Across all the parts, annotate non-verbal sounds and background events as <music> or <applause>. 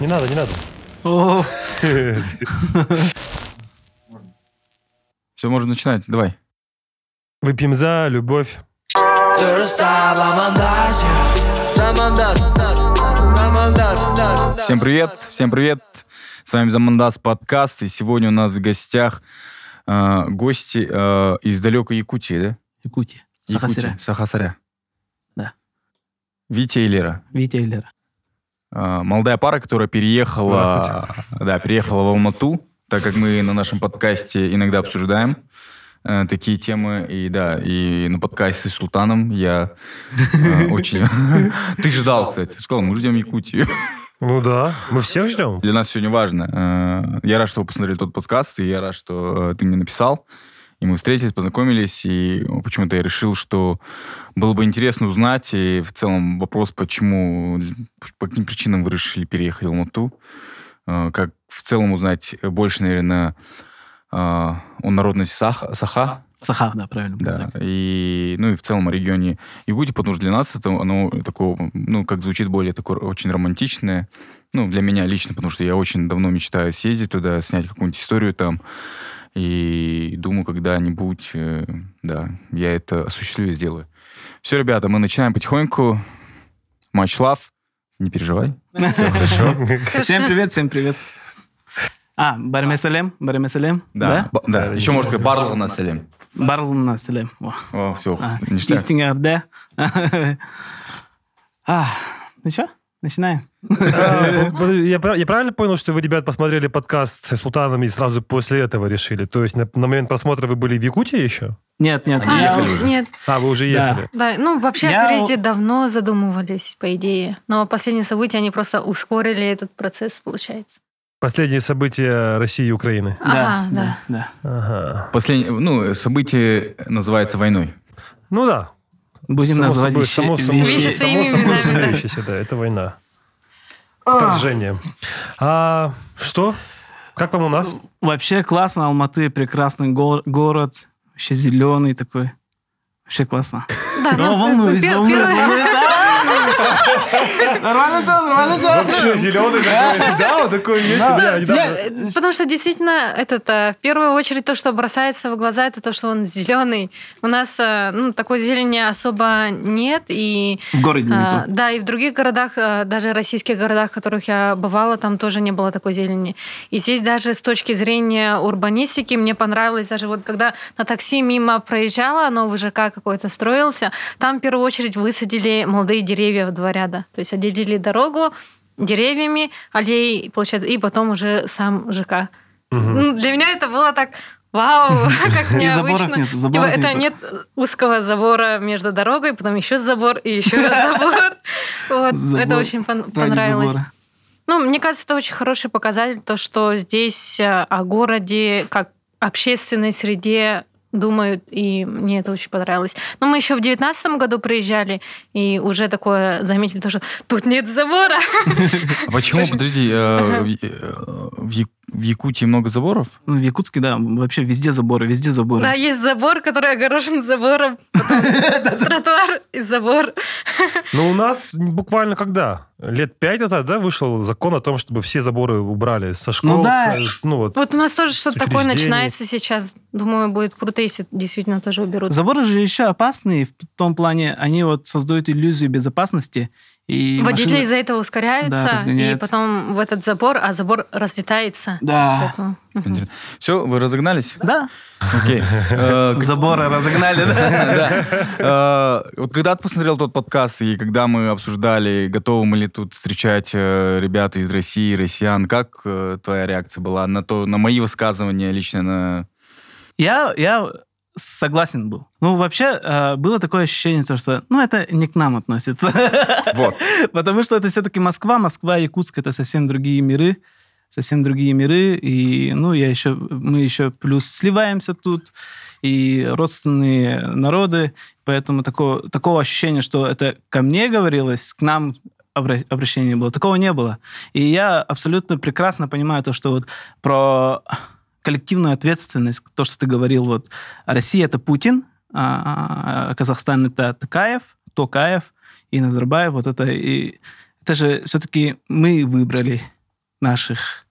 Не надо, не надо. <laughs> Все, можно начинать. Давай. Выпьем за любовь. Всем привет, всем привет. С вами Замандас подкаст. И сегодня у нас в гостях э, гости э, из далекой Якутии, да? Якутия. Якутии, Сахасыря. Сахасаря. Да. Витя и Лера. Витя и Лера. Э, молодая пара, которая переехала, да, переехала в Алмату, так как мы на нашем подкасте иногда обсуждаем э, такие темы. И да, и на подкасте с Султаном я э, очень... <laughs> Ты ждал, кстати. Ты сказал, мы ждем Якутию. Ну да, мы всех ждем. Для нас сегодня важно. Э, Я рад, что вы посмотрели тот подкаст, и я рад, что э, ты мне написал. И мы встретились, познакомились, и почему-то я решил, что было бы интересно узнать, и в целом вопрос, почему, по каким причинам вы решили переехать в Алмату, Э, как в целом узнать больше, наверное, э, о народности Саха, Саха Саха, да, правильно. да, Так. и, ну и в целом о регионе Якутии, потому что для нас это, оно такое, ну, как звучит более такое очень романтичное, ну, для меня лично, потому что я очень давно мечтаю съездить туда, снять какую-нибудь историю там, и думаю, когда-нибудь, э, да, я это осуществлю и сделаю. Все, ребята, мы начинаем потихоньку. Матч лав. Не переживай. <laughs> Все <laughs> хорошо. Всем привет, всем привет. А, Барме Салем, Барме Салем. Да, да. Еще можно сказать Барлал на Салем. Барлна Салем. О. Все, А, ништяк. Тистингарде. <laughs> А, ну что, начинаем. А, подожди, Я прав- я правильно понял, что вы, ребят, посмотрели подкаст с Султаном и сразу после этого решили? То есть на момент просмотра вы были в Якутии еще? Нет, нет. Я- ехали уже? Нет, А, вы уже Да. ехали. да, ну вообще, Я- говорите, давно задумывались, по идее. Но последние события, они просто ускорили этот процесс, получается. Последние события России и Украины. Ага, да. да. Ага. Последнее, ну, событие называется войной. Ну да. Будем Само называть собой- вещи- само собой- вещи- Вещи само своими собой именами, да. разумеющееся, да, это война. Вторжение. А что? Как вам у нас? Вообще классно, Алматы прекрасный го- город, вообще зеленый такой. Вообще классно. Да, О, ну, волнуюсь, волнуюсь, волнуюсь. Нормально все, нормально все. Вообще зеленый такой. Да, вот такой есть. Потому что действительно, этот, э, в первую очередь, то, что бросается в глаза, это то, что он зеленый. У нас э, ну, такой зелени особо нет. И, В городе а, то. да, и в других городах, э, даже российских городах, в которых я бывала, там тоже не было такой зелени. И здесь даже с точки зрения урбанистики мне понравилось, даже вот когда на такси мимо проезжала, новый ЖК какой-то строился, там в первую очередь высадили молодые деревья в два ряда. То есть отделили дорогу деревьями, аллеи, получается, и потом уже сам ЖК. Ну, Для меня это было так Вау, <laughs> как И заборов необычно. Типа, это нет узкого забора между дорогой, потом еще забор и еще <laughs> забор. Вот, Забор это очень пон- понравилось. забора. Ну, мне кажется, это очень хороший показатель, то, что здесь э, о городе как общественной среде думают, и мне это очень понравилось. Но мы еще в девятнадцатом году приезжали, и уже такое заметили, то, что тут нет забора. <laughs> А почему, подожди, э, <laughs> в э, в Якутии много заборов? Ну, в Якутске, да, вообще везде заборы, везде заборы. Да, есть забор, который огорожен забором, <laughs> тротуар и забор. Ну, у нас буквально когда? Лет пять назад, да, вышел закон о том, чтобы все заборы убрали со школ. Ну да. с- ну вот. Вот у нас тоже что-то такое начинается сейчас. Думаю, будет круто, если действительно тоже уберут. Заборы же еще опасные в том плане, они вот создают иллюзию безопасности. И Водители машины- из-за этого Да, ускоряются, и разгоняются. потом в этот забор, а забор разлетается. Да. Поэтому. Все, вы разогнались? Да. Окей. <laughs> Э, к- Заборы разогнали, да. <laughs> Да. Э, Вот когда ты посмотрел тот подкаст, и когда мы обсуждали, готовы мы ли тут встречать э, ребят из России, россиян, как твоя реакция была на то, на мои высказывания лично на... Я, я согласен был. Ну, вообще, э, было такое ощущение, то, что, ну, это не к нам относится. Вот. <laughs> Потому что это все-таки Москва, Москва, Якутск, это совсем другие миры, совсем другие миры, и, ну, я еще, мы еще плюс сливаемся тут, и родственные народы, поэтому такого, такого ощущения, что это ко мне говорилось, к нам обра- обращение было, такого не было. И я абсолютно прекрасно понимаю то, что вот про коллективную ответственность, то, что ты говорил, вот Россия это Путин, а Казахстан это Такаев, Токаев и Назарбаев, вот это и это же все-таки мы выбрали наших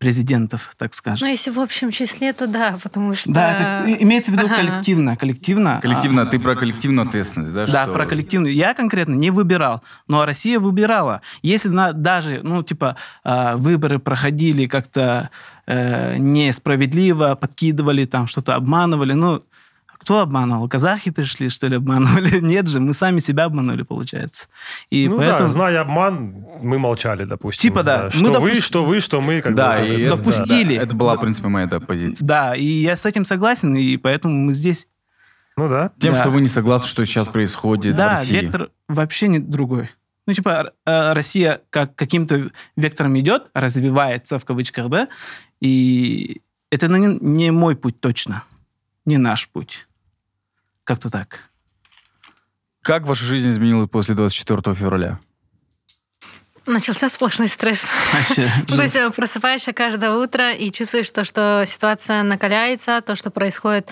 президентов, так скажем. Ну, если в общем числе, то да, потому что... Да, это имеется в виду Ага. коллективно, коллективно. Коллективно, а, ты про коллективную ответственность, да? Да, что- про коллективную. Я конкретно не выбирал, но Россия выбирала. Если на, даже, ну, типа, а, выборы проходили как-то э, несправедливо, подкидывали, там что-то обманывали, ну, кто обманывал? Казахи пришли, что ли, обманывали? <laughs> Нет же, мы сами себя обманули, получается. И ну поэтому... да, зная обман, мы молчали, допустим. Типа да, Что мы вы, допус- что вы, что мы. Как Да, бы, и это- допустили. да, это была, в принципе, моя да, позиция. Да, и я с этим согласен, и поэтому мы здесь. Ну да. Тем, Да. что вы не согласны, что сейчас происходит в да, России. вектор вообще не другой. Ну, типа, э, Россия как каким-то вектором идет, развивается, в кавычках, да, и это не, не мой путь точно, не наш путь. Как-то так. Как ваша жизнь изменилась после 24 февраля? Начался сплошной стресс. <laughs> То есть э, просыпаешься каждое утро и чувствуешь то, что ситуация накаляется, то, что происходит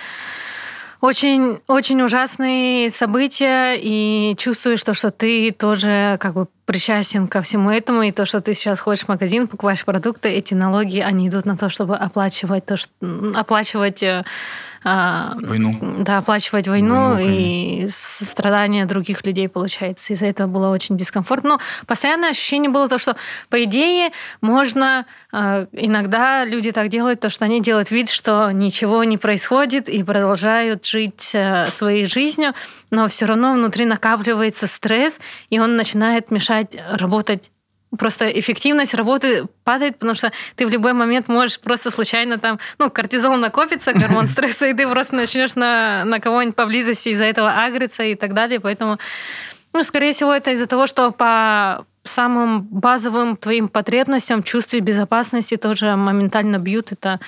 очень, очень ужасные события, и чувствуешь то, что ты тоже как бы причастен ко всему этому, и то, что ты сейчас ходишь в магазин, покупаешь продукты, эти налоги, они идут на то, чтобы оплачивать то, что оплачивать э, Войну. да, оплачивать войну Войну, и страдания других людей, получается. Из-за этого было очень дискомфортно. Но постоянное ощущение было то, что, по идее, можно... э, иногда люди так делают, то, что они делают вид, что ничего не происходит и продолжают жить э, своей жизнью, но все равно внутри накапливается стресс, и он начинает мешать работать Просто эффективность работы падает, потому что ты в любой момент можешь просто случайно там, ну, кортизол накопится, гормон <laughs> стресса, и ты просто начнешь на, на кого-нибудь поблизости из-за этого агриться и так далее. Поэтому, ну, скорее всего, это из-за того, что по самым базовым твоим потребностям, чувстве безопасности тоже моментально бьют. Это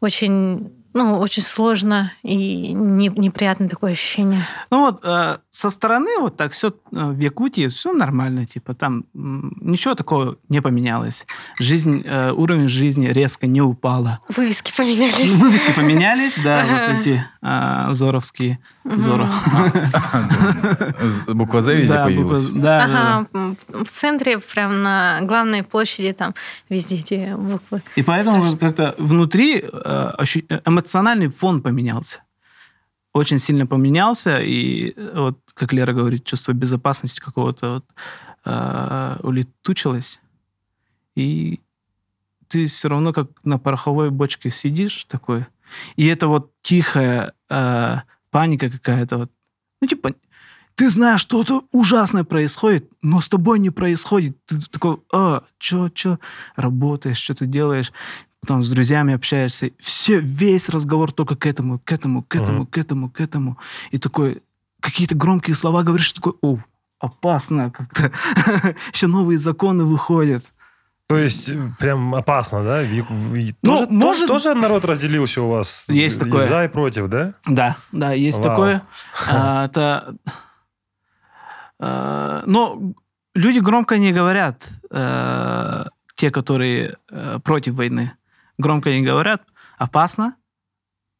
очень, ну, очень сложно и не- неприятное такое ощущение. Ну вот э, со стороны вот так все в Якутии все нормально, типа там ничего такого не поменялось. Жизнь, э, уровень жизни резко не упала. Вывески поменялись. <laughs> Вывески поменялись, да, вот эти а, зоровские. Зоро. <laughs> Буква «З» везде Да, появилась. да, в центре, прям на главной площади, там везде эти буквы. И поэтому как-то внутри э, эмоциональный фон поменялся. Очень сильно поменялся, и э, вот, как Лера говорит, чувство безопасности какого-то вот, э, улетучилось. И ты все равно как на пороховой бочке сидишь такой. И это вот тихая э, паника какая-то. Вот. Ну, типа, ты знаешь, что-то ужасное происходит, но с тобой не происходит. Ты такой, а, чё, чё, работаешь, что ты делаешь, потом с друзьями общаешься. Все, весь разговор только к этому, к этому, к этому, Мгм. к этому, к этому. И такой, какие-то громкие слова говоришь, такой, о, опасно как-то. <laughs> Еще новые законы выходят. То есть э, прям опасно, да? Ну, тоже, может- тоже, народ разделился у вас? Есть такое. За и против, да? Да, да, есть Вау. такое. <laughs> А, это... а, но люди громко не говорят, э, те, которые э, против войны. Громко не говорят. Опасно,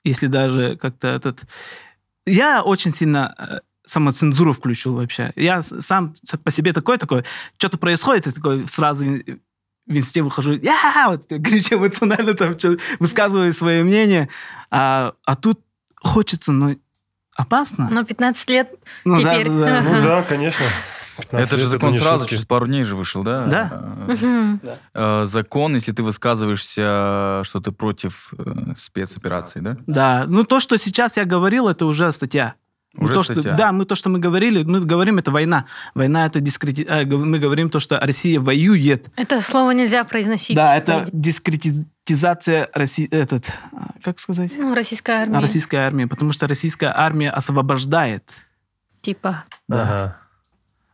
если даже как-то этот... Я очень сильно э, самоцензуру включил вообще. Я сам по себе такой, такой, что-то происходит, и такой сразу в инсте выхожу, я вот кричу эмоционально, там, чё- высказываю свое мнение. А, а тут хочется, но опасно. Но 15 лет Ну да, теперь. да, да. Ну да, конечно. 15 Это же закон не сразу, шутки. через пару дней же вышел, да? Да. Э, э, Закон, если ты высказываешься, что ты против э, спецопераций, да? Да, ну то, что сейчас я говорил, это уже статья. Ну, Уже то, статья. Что, да, мы то, что мы говорили, мы говорим, это война. Война это дискрети... гов- мы говорим то, что Россия воюет. Это слово нельзя произносить. Да, это дискретизация России, этот, как сказать? Ну, российская армия. Российской армии, потому что российская армия освобождает. Типа. Да. Ага.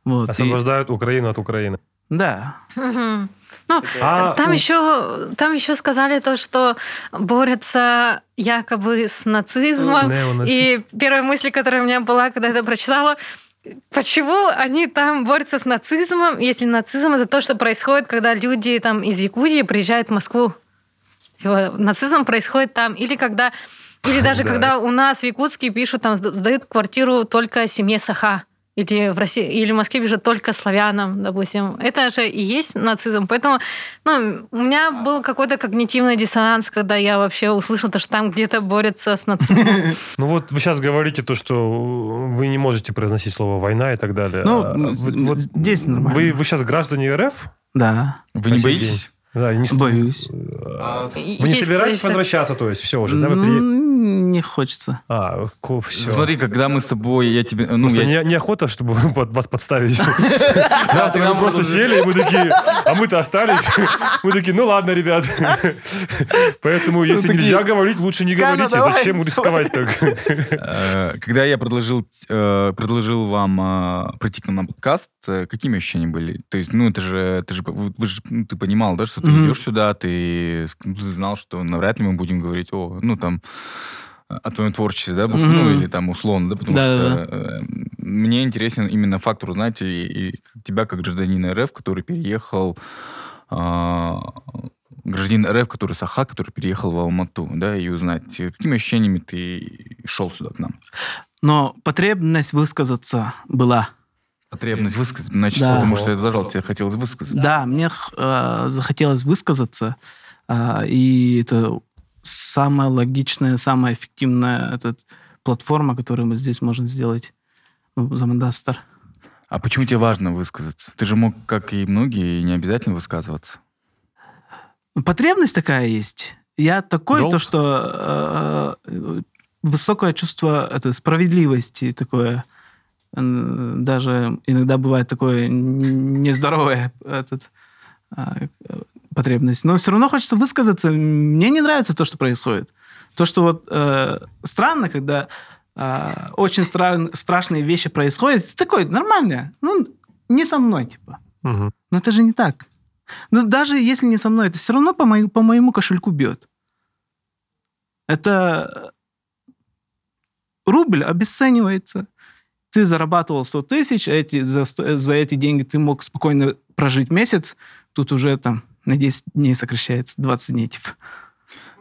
Вот, и- Освобождают Украину от Украины. да. <laughs> Ну, А, там, ну, еще, там еще сказали то, что борются якобы с нацизмом. Неонацизм. И первая мысль, которая у меня была, когда я это прочитала, почему они там борются с нацизмом, если нацизм это то, что происходит, когда люди там из Якутии приезжают в Москву. Типа, нацизм происходит там. Или когда или даже Да. когда у нас в Якутске пишут, там сда- сдают квартиру только семье Саха. Или в России, или в Москве пишут только славянам, допустим. Это же и есть нацизм. Поэтому ну, у меня был какой-то когнитивный диссонанс, когда я вообще услышала, то, что там где-то борются с нацизмом. <laughs> Ну вот вы сейчас говорите то, что вы не можете произносить слово «война» и так далее. Ну, А здесь нормально. Вы, сейчас граждане РФ? Да, Вы не боитесь? Да, не... боюсь. Вы не собираетесь есть- возвращаться, то есть все уже, да? Вы при- М, Не хочется. А, все. Смотри, когда мы с тобой, я тебе... Ну, Просто я- не, неохота, чтобы <laughs> под- вас подставить. <laughs> Да, тогда мы просто сели, и мы такие, а мы-то остались. <laughs> Мы такие, ну ладно, ребят. Поэтому, если такие, нельзя говорить, лучше не «Кана, говорите. Зачем рисковать так? Э, Когда я предложил, э, предложил вам э, прийти к нам на подкаст, какими ощущениями были? То есть, ну, это же, ты же, ну, ты понимал, да, что ты Мгм. идешь сюда, ты, знал, что навряд ли мы будем говорить, о, ну, там, о твоем творчестве, да, бу- ну, Мгм. или там условно, да, потому Да-да-да. что э, мне интересен именно фактор узнать и, и тебя как гражданина РФ, который переехал а, гражданин РФ, который Саха, который переехал в Алмату, да, и узнать, э, какими ощущениями ты шел сюда к нам. Но потребность высказаться была. Потребность высказать, значит, Да. потому что я зажал, тебе хотелось высказать. Да, мне э, захотелось высказаться, э, и это самая логичная, самая эффективная этот, платформа, которую мы здесь можем сделать. Ну, Замандастер. А почему тебе важно высказаться? Ты же мог, как и многие, не обязательно высказываться. Ну, Потребность такая есть. Я такой, Долг? то что э, э, высокое чувство это, справедливости такое. Э, Даже иногда бывает такое нездоровое этот, э, потребность. Но все равно хочется высказаться. Мне не нравится то, что происходит. То, что вот э, странно, когда э, очень стра- страшные вещи происходят, ты такой, нормально, ну, не со мной, типа. Мгм. Но это же не так. Но даже если не со мной, это все равно по, мою- по моему кошельку бьет. Это рубль обесценивается. Ты зарабатывал 100 тысяч, а эти, за, сто- за эти деньги ты мог спокойно прожить месяц. Тут уже там на 10 дней сокращается, 20 дней, типа.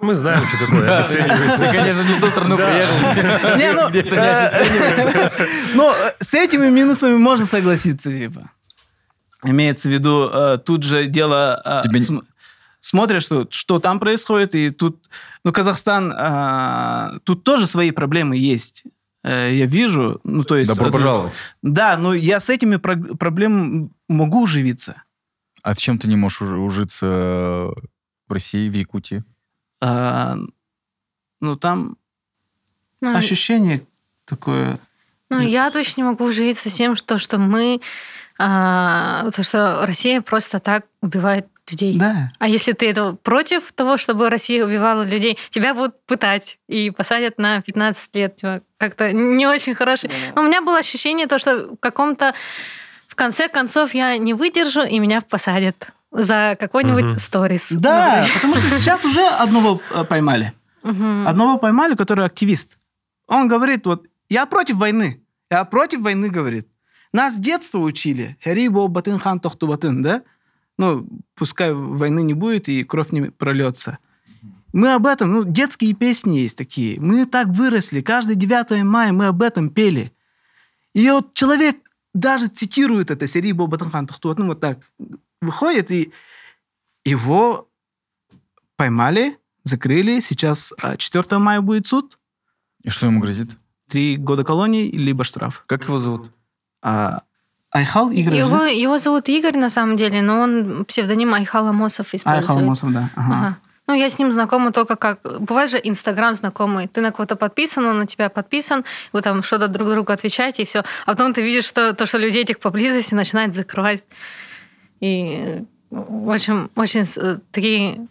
Мы знаем, что такое <laughs> обесценивается. конечно, <laughs> не в ту страну приехал. Ну, э, <laughs> э, с этими минусами можно согласиться, типа. Имеется в виду, э, тут же дело... э, Смотришь, что, что там происходит, и тут... Ну, Казахстан... э, Тут тоже свои проблемы есть. Э, Я вижу, ну, то есть... Добро это- пожаловать. Да, но я с этими прог- проблемами могу уживиться. А с чем ты не можешь уж- ужиться в России, в Якутии? А, Ну, там Ну, ощущение такое... Ну, я точно не могу живиться с тем, что, что мы... а, то, что Россия просто так убивает людей. Да. А если ты это против того, чтобы Россия убивала людей, тебя будут пытать и посадят на 15 лет. Типа, Как-то не очень хороший. Но у меня было ощущение, то, что в каком-то... В конце концов я не выдержу, и меня посадят за какой-нибудь сторис. Да, потому что сейчас уже одного э, поймали. Мгм. Одного поймали, который активист. Он говорит, вот, я против войны. Я против войны, говорит. Нас с детства учили. Херибо батын хан тохту батын, да? Ну, пускай войны не будет и кровь не прольется. Мы об этом, ну, детские песни есть такие. Мы так выросли. Каждое 9 мая мы об этом пели. И вот человек даже цитирует это Серибо батын хан тохту батын, вот так выходит, и его поймали, закрыли. Сейчас а, 4 мая будет суд. И что ему грозит? Три года колонии, либо штраф. Как его зовут? А, Айхал Игорь. Его, его зовут Игорь на самом деле, но он псевдоним Айхал Амосов использует. Айхал Мосов, да. Ага. Ага. Ну, я с ним знакома только как... Бывает же Инстаграм знакомый. Ты на кого-то подписан, он на тебя подписан, вы там что-то друг другу отвечаете, и все. А потом ты видишь, что то, что людей этих поблизости начинает закрывать. И, в общем, очень э, такие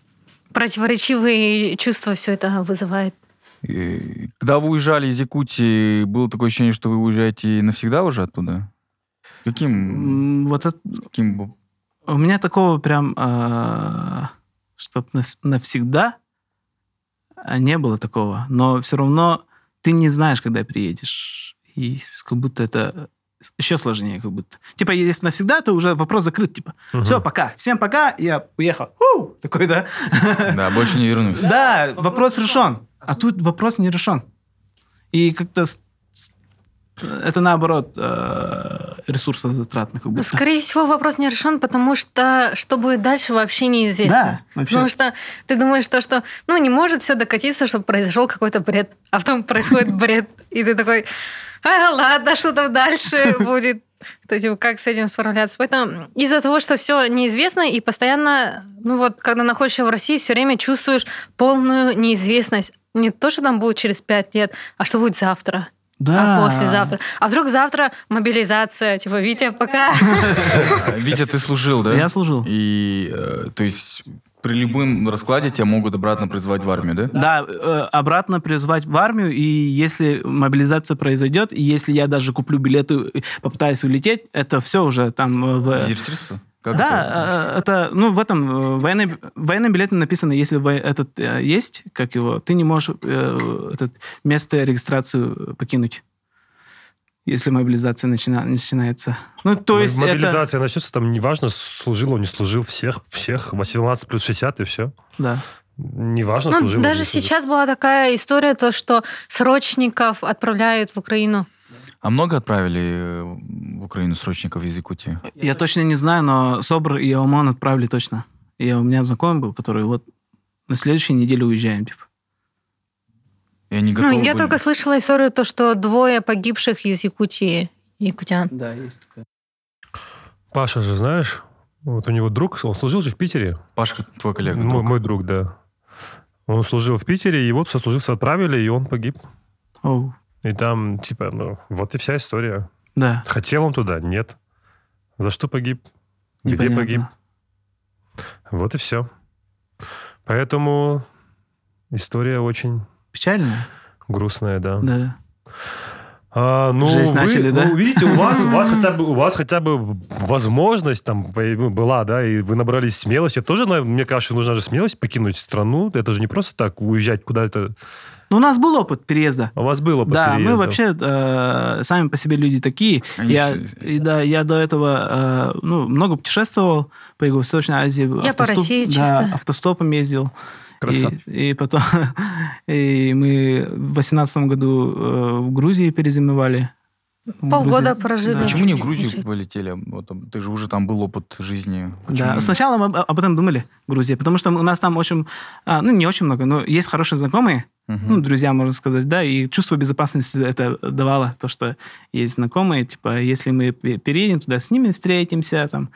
противоречивые чувства все это вызывает. Когда вы уезжали из Якутии, было такое ощущение, что вы уезжаете навсегда уже оттуда? Каким, Вот это, каким у меня такого прям, чтобы навсегда а, не было такого. Но все равно ты не знаешь, когда приедешь. И как будто это еще сложнее, как будто. Типа, если навсегда, то уже вопрос закрыт. Типа, Мгм. все, пока. Всем пока, я уехал. У! Такой, да? Да, больше не вернусь. <laughs> Да, вопрос решен. А тут вопрос не решен. И как-то это наоборот э, ресурсозатратно. Как будто. Скорее всего, вопрос не решен, потому что что будет дальше, вообще неизвестно. Да, вообще. Потому что ты думаешь, то, что ну, не может все докатиться, чтобы произошел какой-то бред. А потом происходит <laughs> бред. И ты такой, а, ладно, что там дальше <laughs> будет. То есть как с этим справляться? Поэтому из-за того, что все неизвестно, и постоянно, ну вот, когда находишься в России, все время чувствуешь полную неизвестность. Не то, что там будет через пять лет, а что будет завтра. Да. А послезавтра. А вдруг завтра мобилизация? Типа, Витя, пока. <laughs> Витя, ты служил, да? Я служил. И, э, то есть, при любом раскладе тебя могут обратно призвать в армию, да? Да, э, обратно призвать в армию, и если мобилизация произойдет, и если я даже куплю билеты попытаюсь улететь, это все уже там э, в... Дезертирство? Как это? да, э, это, ну, в этом э, военной, военном билете написано, если этот э, есть, как его, ты не можешь э, этот место регистрацию покинуть, если мобилизация начина- начинается. Ну, то есть это... Мобилизация начнется, там неважно, служил он, не служил, всех, всех, 18 плюс 60 и все. Да. Неважно, Ну, служил даже сейчас была такая история, то, что срочников отправляют в Украину. А много отправили э, в Украину срочников из Якутии? Я точно не знаю, но СОБР и ОМОН отправили точно. И у меня знакомый был, который вот на следующей неделе уезжаем, типа. И они Ну, готовы я были? только слышала историю, то, что двое погибших из Якутии, якутян. Да, есть такое. Паша же, знаешь, вот у него друг, он служил же в Питере. Пашка, твой коллега. мой, друг. мой друг, да. Он служил в Питере, и вот сослуживца отправили, и он погиб. Оу. И там, типа, ну, вот и вся история. Да. Хотел он туда? Нет. За что погиб? Где непонятно. погиб? Вот и все. Поэтому история очень Печально? грустная, да. Да. А, ну, Жесть вы, начали, да? ну, видите, у вас, у вас хотя бы, у вас хотя бы возможность там ну, была, да, и вы набрались смелости. Тоже, мне кажется, нужна же смелость покинуть страну. Это же не просто так уезжать куда-то. Ну, у нас был опыт переезда. У вас был опыт да, мы переезда. вообще э, сами по себе люди такие. Они я, и, да, я до этого э, ну, много путешествовал по Юго-Восточной Азии. Я по России да, чисто. автостопом ездил. Красавчик. И, и потом <laughs> и мы в восемнадцатом году э, в Грузии перезимовали. Полгода Грузии. прожили. Да. Почему не в Грузию полетели? Вот, ты же уже там был опыт жизни. Почему Да, не- сначала мы об этом думали, Грузия, потому что у нас там очень, а, ну не очень много, но есть хорошие знакомые, Мгм. ну друзья, можно сказать, да, и чувство безопасности это давало, то, что есть знакомые, типа, если мы пе- переедем туда, с ними встретимся, там,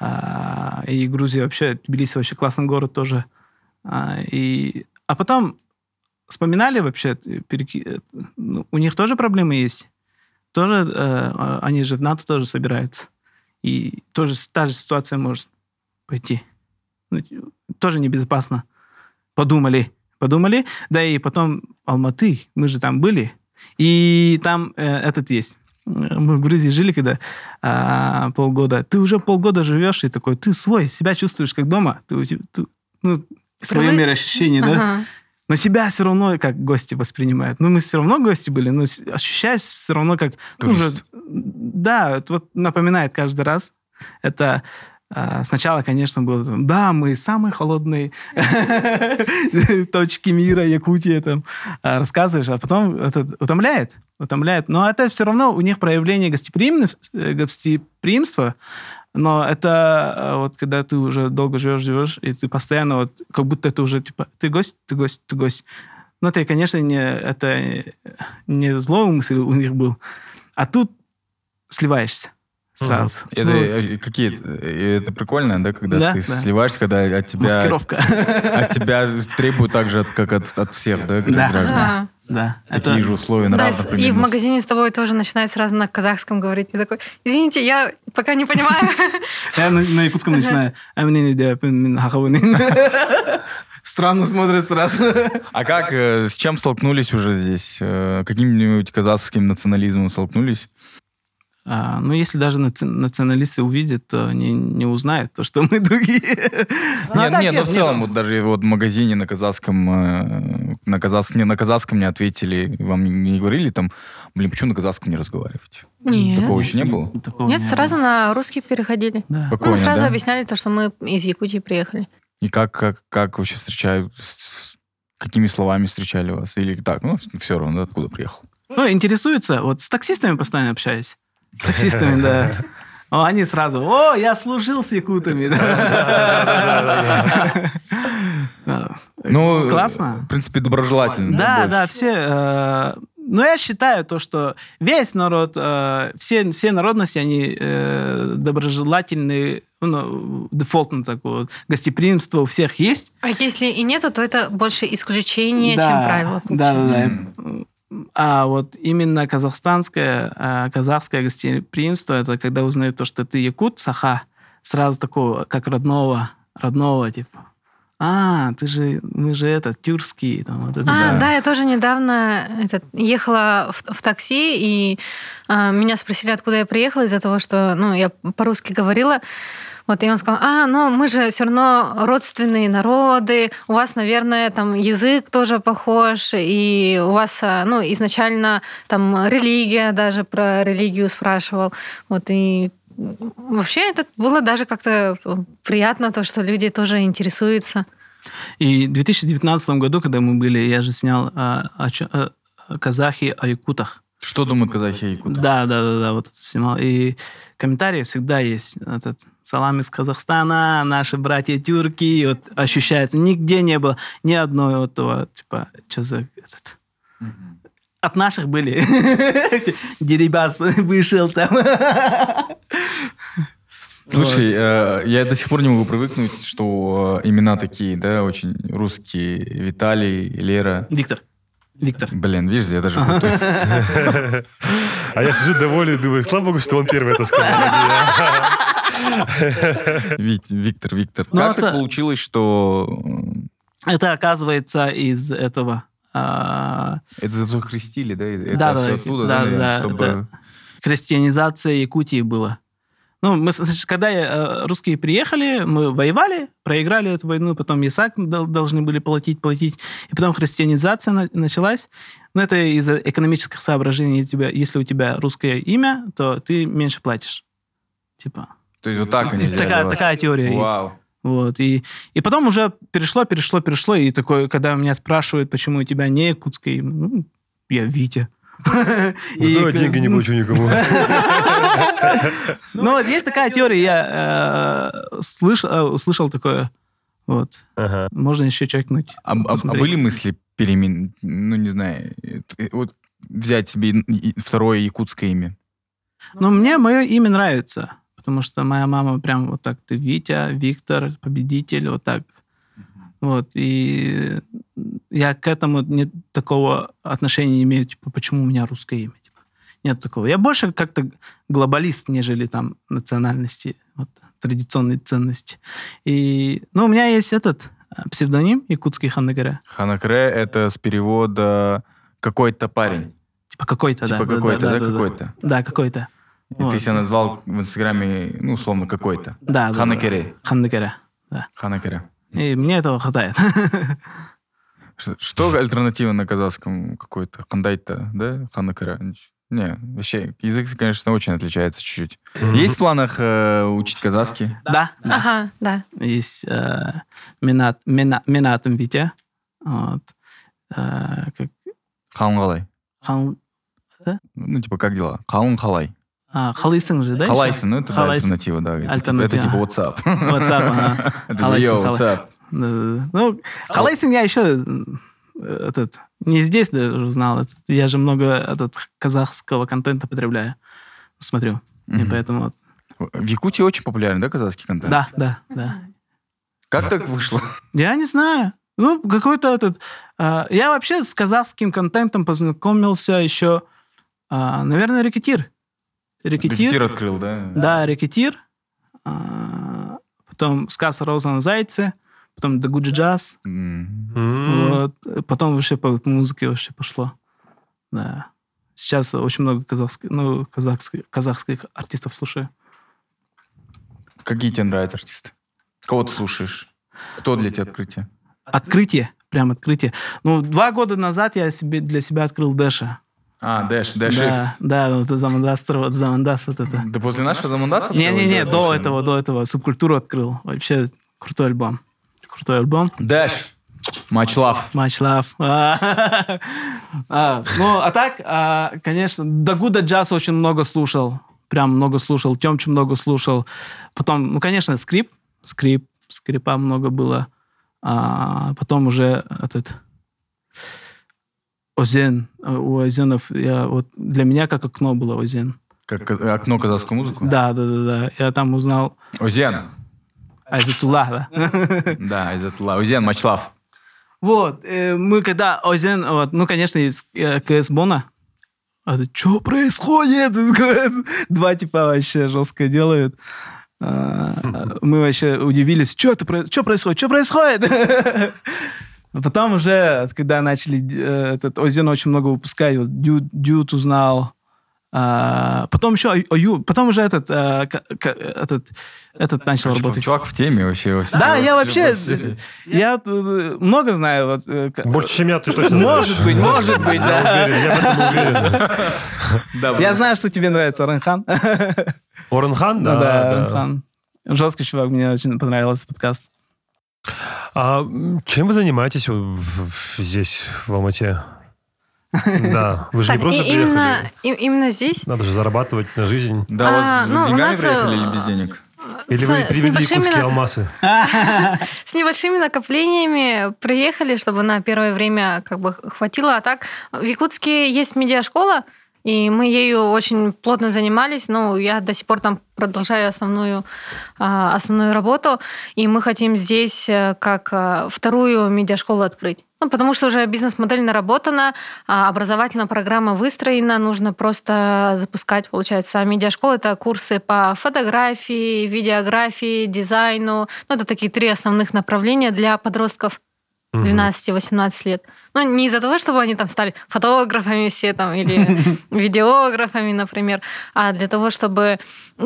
а, и Грузия вообще, Тбилиси вообще классный город тоже, А, и, а потом вспоминали вообще, переки- э, ну, у них тоже проблемы есть, тоже, э, они же в НАТО тоже собираются, и тоже та же ситуация может пойти. Ну, тоже небезопасно. Подумали, подумали, да и потом Алматы, мы же там были, и там э, этот есть. Э, Мы в Грузии жили, когда а, полгода. Ты уже полгода живешь, и такой, ты свой, себя чувствуешь как дома. Ты, ты- ну, свое Привык- мироощущение, да? Ага. Но тебя все равно как гости воспринимают. Ну, мы все равно гости были, но ощущаешь все равно как... ну, уже- Турист. да, это вот напоминает каждый раз. Это сначала, конечно, было, да, мы самые холодные <laughs> точки мира, Якутия, там, а, рассказываешь, а потом это утомляет, утомляет. Но это все равно у них проявление э, гостеприимства, но это а, вот когда ты уже долго живешь, живешь, и ты постоянно вот, как будто это уже, типа, ты гость, ты гость, ты гость. Ну, это, конечно, не, это не злой мысль у них был, а тут сливаешься сразу. Это Ну, э, какие? э, Это прикольно, да, когда Да, ты да. сливаешься, когда от тебя, маскировка. от тебя требуют так же, как от, от всех, да, Да. граждан. Ага. Да. Такие это- же условия на Да, равных и в магазине с тобой тоже начинает сразу на казахском говорить. И такой, извините, я пока не понимаю. Я на, якутском начинаю. «А да, пин, хахаванин». Странно смотрят сразу. А как, э, с чем столкнулись уже здесь? Э, Каким-нибудь казахским национализмом столкнулись? А, ну, если даже наци- националисты увидят, то они не узнают то, что мы <laughs> другие. Ну, а нет, так нет, но в нет, целом, вот даже вот в магазине на казахском, э, на, казах, не, на казахском не ответили, вам не, говорили там, блин, почему на казахском не разговариваете? Нет. Такого еще не было? Такого Нет, не сразу было. на русский переходили. Да. Спокойно, Ну, сразу да? объясняли то, что мы из Якутии приехали. И как, как, как вообще встречают, с- какими словами встречали вас? Или так, ну, все равно, да, откуда приехал? Ну, интересуются. Вот с таксистами постоянно общаюсь. С таксистами, да. <laughs> О, они сразу, о, я служил с якутами. Ну, Классно. В принципе, доброжелательно. Да, да, все. э, Но я считаю то, что весь народ, э, все, все народности, они э, доброжелательные, ну, дефолтно такое вот, гостеприимство у всех есть. А если и нету, то это больше исключение, чем правило. Да, да, да. А вот именно казахстанское, э, казахское гостеприимство, это когда узнают то, что ты якут, саха, сразу такого, как родного, родного, типа. А, ты же, мы же это, тюркский, там, вот это, А, да. да, я тоже недавно этот, ехала в, в такси, и а, меня спросили, откуда я приехала, из-за того, что ну, я по-русски говорила. Вот, и он сказал, а, ну мы же все равно родственные народы, у вас, наверное, там язык тоже похож, и у вас, а, ну, изначально там религия, даже про религию спрашивал. Вот, и вообще это было даже как-то приятно, то, что люди тоже интересуются. И в 2019 году, когда мы были, я же снял а, о о- о казахи о якутах. Что думают казахи о якутах? Да, да, да, да, вот это снимал. И комментарии всегда есть. Этот салам из Казахстана, наши братья тюрки, вот ощущается. Нигде не было ни одной вот этого, типа, что за этот... От наших были. <laughs> Дерибас вышел там. <laughs> Слушай, э, я до сих пор не могу привыкнуть, что имена такие, да, очень русские. Виталий, Лера. Виктор. Виктор. Блин, видишь, я даже путаю. <laughs> А я сижу довольный и думаю, слава богу, что он первый это сказал. <laughs> Виктор, Виктор. Ну, Как это- так получилось, что Это оказывается из этого... а, это захрестили, да? Да, да, оттуда, да, христианизация Якутии была. Ну, мы, с- когда э, русские приехали, мы воевали, проиграли эту войну, потом дол- должны были платить, платить, и потом христианизация на- началась. Но это из-за экономических соображений. Если у тебя- Если у тебя русское имя, то ты меньше платишь. Типа. То есть вот так они Такая, такая теория есть. Вау. Вот, и, и потом уже перешло, перешло, перешло, и такое, когда меня спрашивают, почему у тебя не якутское имя, ну, я Витя. <laughs> Как- деньги не плачу никому. <laughs> Ну, вот есть такая теория, я э, э, услышал такое. Вот. Ага. Можно еще чекнуть. А, а- а были мысли перемен, ну, не знаю, э, вот взять себе второе якутское имя? Но мне мое имя нравится, потому что моя мама прям вот так, ты Витя, Виктор, победитель, вот так. Вот, и я к этому нет такого отношения не имею, типа, почему у меня русское имя. Типа. Нет такого. Я больше как-то глобалист, нежели там национальности, вот, традиционные ценности. И, ну, у меня есть этот э, псевдоним якутский Ханнагара. Ханакре — это с перевода «какой-то парень». Типа какой-то, да. Типа да, какой-то, да, да, какой-то? Да, какой-то. И Вот. ты себя назвал в Инстаграме, ну, условно, какой-то. Да, да, да. Ханакере. Да. Ханакере. И мне этого хватает. <laughs> Что, альтернатива на казахском какой-то? Хандайта, да? Ханакера? Не, вообще, язык, конечно, очень отличается чуть-чуть. Есть в планах э, учить казахский? Да, да. Ага, да. Есть э, Минат, Мина- Минатом Витя. Вот. Э, как Хаун халай. хан, Ну, типа, как дела? Халай. А, халайсың же, да? еще? Халайсын, ну, это альтернатива, да. Это типа- Альтернатива. Это типа WhatsApp. WhatsApp, <laughs> халай- WhatsApp. Ну, халайсын я еще э, этот, не здесь даже узнал. Я же много этот, казахского контента потребляю. Смотрю. И поэтому... В Якутии очень популярен, да, казахский контент? Да, да, да. Как так вышло? Я не знаю. Ну, какой-то этот... а, я вообще с казахским контентом познакомился еще, а, наверное, Рекетир. Рекетир. Репетир открыл, да? Да, Рекетир. А, потом сказ о розовом зайце. Потом The Good Jazz. М. Вот. Потом вообще по по музыке вообще пошло. Да. Сейчас очень много казахских, ну, казахских, казахских артистов слушаю. Какие тебе нравятся артисты? Кого ты слушаешь? Кто для тебя открытие? Открытие. Прям открытие. Ну, два года назад я себе, для себя открыл Дэша. А, Дэш, Дэш да, да, вот Замандас, вот Замандас вот это. Да после нашего Замандаса? Не-не-не, до этого, до этого. Субкультуру открыл. Вообще крутой альбом. Крутой альбом. Дэш, Матч лав. Матч лав. Ну, а так, а, конечно, до года джаз очень много слушал. Прям много слушал. Тёмч много слушал. Потом, ну, конечно, скрип. Скрип. Скрипа много было. А потом уже этот... Озен. У Озенов я, вот, для меня как окно было Озен. Как э, окно казахскую музыку? Да, да, да, да. Я там узнал Озен. Айзатуллах, да. <laughs> Да, этого. Озен, матч лав. Вот, э, мы когда Озен, вот, ну, конечно, из э, КС Бона, а что происходит? <laughs> Два типа вообще жестко делают. А, Мы вообще удивились, что что происходит, что происходит? <laughs> А Потом уже, когда начали э, этот Озен очень много выпускать, вот Дют, Дют узнал, а, потом еще Ою, потом уже этот, а, к- к- этот, этот начал работать. Чувак в теме вообще. во Да, я во вообще, я э, много знаю. Вот, Больше, чем я, ты точно Может быть, может быть, Я да. я знаю, что тебе нравится Ранхан. Оренхан, да, Ну да. Ранхан. Жесткий чувак, мне очень понравился подкаст. А чем вы занимаетесь здесь, в Алмате? <laughs> Да, вы же не просто и- именно, приехали. и- именно здесь Надо же зарабатывать на жизнь. Да, А, вот с ну, у деньгами нас, приехали э, или без денег? Или с- вы привезли якутские на- алмазы? <laughs> с небольшими накоплениями приехали, чтобы на первое время как бы хватило. А так в Якутске есть медиашкола, и мы ею очень плотно занимались. Ну, я до сих пор там продолжаю основную, а, основную работу. И мы хотим здесь э, как а, вторую медиашколу открыть. Ну, потому что уже бизнес-модель наработана, а образовательная программа выстроена, нужно просто запускать, получается. А медиашкола — это курсы по фотографии, видеографии, дизайну. Ну, это такие три основных направления для подростков Мгм. 12-18 лет. Ну, не из-за того, чтобы они там стали фотографами все там или <laughs> видеографами, например, а для того, чтобы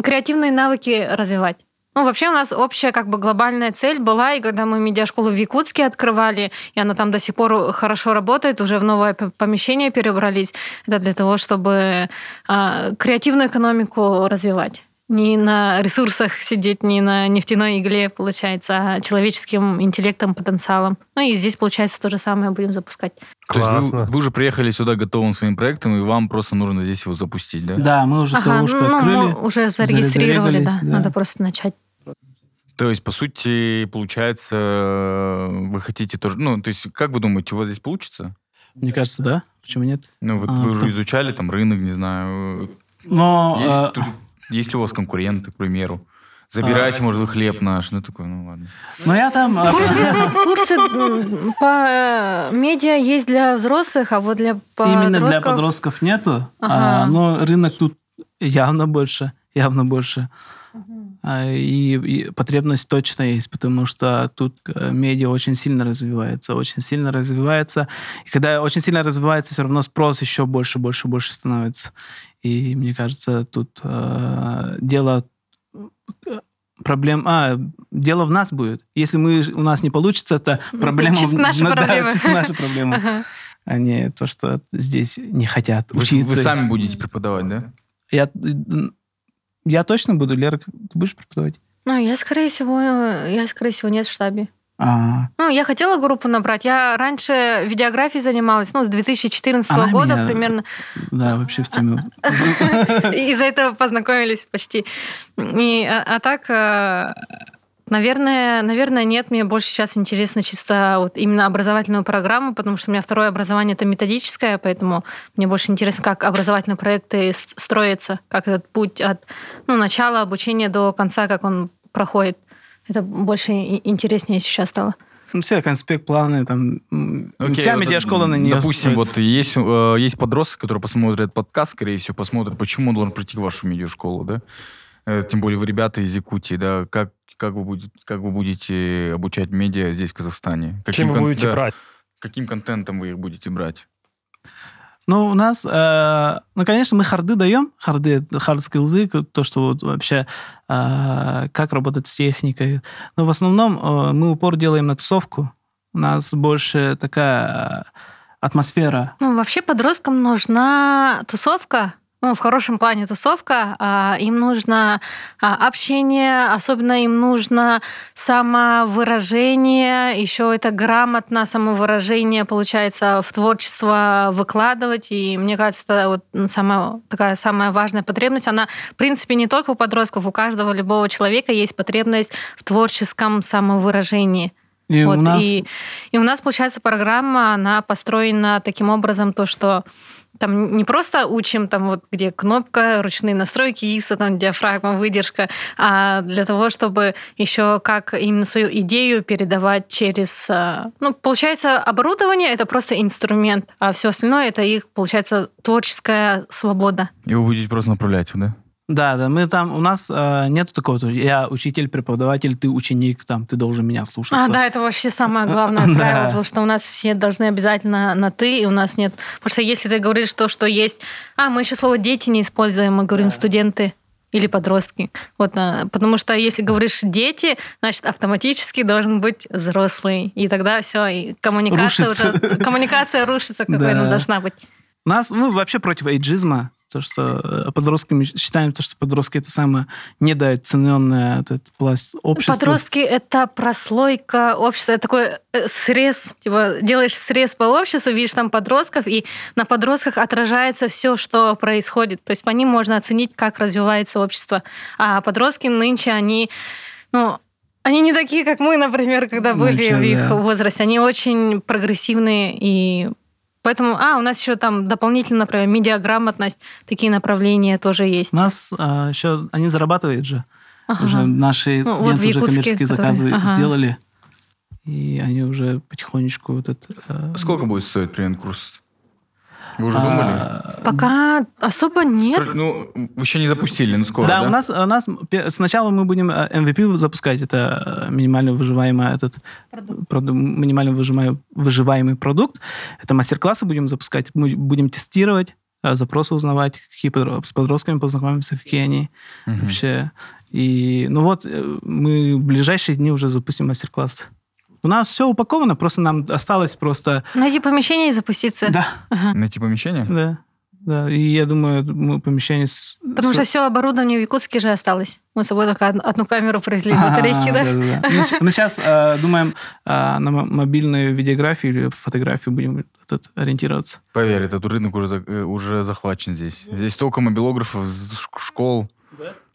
креативные навыки развивать. Ну, вообще у нас общая как бы глобальная цель была, и когда мы медиашколу в Якутске открывали, и она там до сих пор хорошо работает, уже в новое помещение перебрались, это для того, чтобы а, креативную экономику развивать. Не на ресурсах сидеть, не на нефтяной игле, получается, а человеческим интеллектом, потенциалом. Ну и здесь, получается, то же самое будем запускать. То есть вы, Классно. вы уже приехали сюда готовым своим проектом, и вам просто нужно здесь его запустить, да? Да, мы уже Ага, ТОшку ну, открыли. мы уже зарегистрировали, да. да. Надо просто начать. То есть, по сути, получается, вы хотите тоже... Ну, то есть, как вы думаете, у вас здесь получится? Мне кажется, да. Почему нет? Ну, вот А, вы уже там- изучали там рынок, не знаю. Но Есть, тут- есть ли у вас конкуренты, к примеру? Забирайте, может, вы хлеб наш. Ну, такой, ну, ладно. но я там... э, Курсы, курсы по э, медиа есть для взрослых, а вот для Именно для подростков... подростков нету, Ага. а, но рынок тут явно больше, явно больше. А, И, и потребность точно есть, потому что тут э, медиа очень сильно развивается, очень сильно развивается. И когда очень сильно развивается, все равно спрос еще больше, больше, больше становится. И мне кажется, тут э, дело э, проблем... А, дело в нас будет. Если мы, у нас не получится, это проблема... чисто наша ну да, проблема. чисто наша проблема Ага. а не то, что здесь не хотят Вы, учиться. вы сами будете преподавать, да? Я, я точно буду, Лера, ты будешь преподавать? Ну, я, скорее всего, я, скорее всего, нет в штабе. А, Ну, я хотела группу набрать. Я раньше видеографией занималась, ну, с 2014 Она года меня- примерно. да, вообще в тему. <laughs> Из-за этого познакомились почти. А, а так, э, наверное, наверное, нет. Мне больше сейчас интересно чисто вот именно образовательную программу, потому что у меня второе образование это методическое, поэтому мне больше интересно, как образовательные проекты строятся, как этот путь от ну, начала обучения до конца, как он проходит. Это больше интереснее сейчас стало. Ну, все, конспект, планы, там, Окей, вся вот, медиашкола на нее Допустим, строится. вот есть, э, есть подросток, который посмотрит подкаст, скорее всего, посмотрит, почему он должен прийти в вашу медиашколу, да? Э, Тем более вы ребята из Якутии, да? Как, как, вы, будете, как вы будете обучать медиа здесь, в Казахстане? Чем вы кон- будете да, брать? Каким контентом вы их будете брать? Ну, у нас, э, ну, конечно, мы харды даем, харды, хард-скиллзы, то, что вот вообще, э, как работать с техникой. Но в основном э, мы упор делаем на тусовку. У нас больше такая э, атмосфера. Ну, вообще подросткам нужна тусовка, ну, в хорошем плане тусовка, а, им нужно а, общение, особенно им нужно самовыражение, еще это грамотно самовыражение, получается, в творчество выкладывать, и мне кажется, это вот самая, такая самая важная потребность, она, в принципе, не только у подростков, у каждого любого человека есть потребность в творческом самовыражении. И Вот, у нас... и, и у нас, получается, программа, она построена таким образом, то, что там не просто учим, там вот где кнопка, ручные настройки, ISO, там диафрагма, выдержка, а для того, чтобы еще как именно свою идею передавать через... а, Ну, получается, оборудование — это просто инструмент, а все остальное — это их, получается, творческая свобода. И вы будете просто направлять, да? Да, да, мы там, у нас э, нету такого, я учитель, преподаватель, ты ученик, там, ты должен меня слушаться. А, да, это вообще самое главное <laughs> Да. правило, потому что у нас все должны обязательно на «ты», и у нас нет... Потому что если ты говоришь то, что есть... А, мы еще слово «дети» не используем, мы говорим «студенты» или подростки. Вот, а, потому что если говоришь «дети», значит, автоматически должен быть взрослый. И тогда все, и коммуникация, Рушится. уже- коммуникация рушится, какой Да. она должна быть. У нас, мы вообще против эйджизма, то, что э, подростки, мы считаем, то, что подростки это самое недооцененная этот пласт общества. Подростки — это прослойка общества, это такой э, срез, типа делаешь срез по обществу, видишь там подростков, и на подростках отражается все, что происходит. То есть по ним можно оценить, как развивается общество. А подростки нынче, они, ну, они не такие, как мы, например, когда были Нынче, в их да. возрасте. Они очень прогрессивные и Поэтому, а, у нас еще там дополнительно, например, медиаграмотность, такие направления тоже есть. У нас а, еще они зарабатывают же. Ага. Уже наши Ну, вот студенты уже Якутске, коммерческие которые- заказы ага. сделали. И они уже потихонечку вот это... э, Сколько будет стоить примерно курс? Вы уже а, думали? Пока особо нет. Ну, вы еще не запустили, ну скоро, да, да? у нас, у нас сначала мы будем э, MVP запускать, это э, минимально выживаемый этот проду- минимально выживаемый, выживаемый продукт. Это мастер-классы будем запускать, мы будем тестировать, э, запросы узнавать, какие подро- с подростками познакомимся, какие они Мгм. вообще. И ну вот мы в ближайшие дни уже запустим мастер-класс. У нас все упаковано, просто нам осталось просто... Найти помещение и запуститься. Да, Найти помещение? да, да. И я думаю, мы помещение... с- Потому с- что все оборудование в Якутске же осталось. Мы с собой только одну, одну камеру привезли, А, батарейки, да? да-да-да. Ну, щ- Мы сейчас э, думаем э, на мо- мобильную видеографию или фотографию будем этот, ориентироваться. Поверь, этот рынок уже, э, уже захвачен здесь. Здесь столько мобилографов, школ.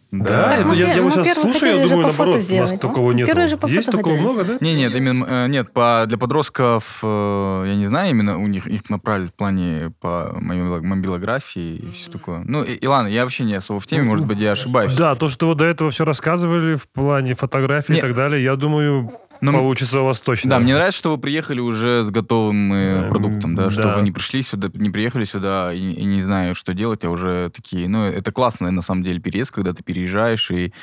Да, Так это мы я, пе- я мы сейчас первые слушаю, я думаю, по фото наоборот, у нас сделать, да? такого нет. Есть такого много, да? Не, нет, именно э, нет, по, для подростков, э, я не знаю, именно у них их направили в плане по мобило- мобилографии и все такое. Ну, и, и ладно, я вообще не особо в теме, может быть, я ошибаюсь. Да, то, что вы до этого все рассказывали в плане фотографий Не. и так далее, я думаю, Но получится у вас точно. Да, мне нравится, что вы приехали уже с готовым э, Эм, продуктом, да, что да. вы не пришли сюда, не приехали сюда и, и не знаю, что делать, а уже такие, ну, это классный на самом деле переезд, когда ты переезжаешь и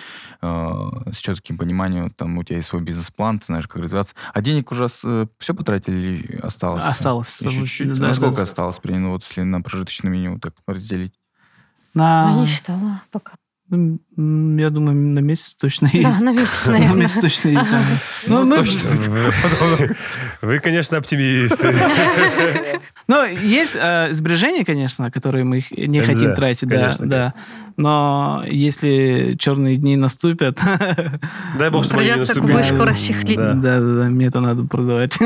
э, с четким пониманием, там, у тебя есть свой бизнес-план, ты знаешь, как развиваться. А денег уже все потратили или осталось? Осталось. Еще чуть-чуть? Да, Ну, сколько да. осталось, при- ну, вот если на прожиточное минимум так разделить? На, Я не считала пока. Я думаю, на месяц точно Да, есть. на месяц, <laughs> На наверное. месяц точно есть. Ну, мы- <laughs> Вы, вы, конечно, оптимисты. <laughs> Ну, есть э, сбережения, конечно, которые мы не Да, хотим тратить, да, конечно, да. Но если черные дни наступят, Дай бог, чтобы Придется кубышку расчехлить. Да. да, да, да, мне это надо продавать.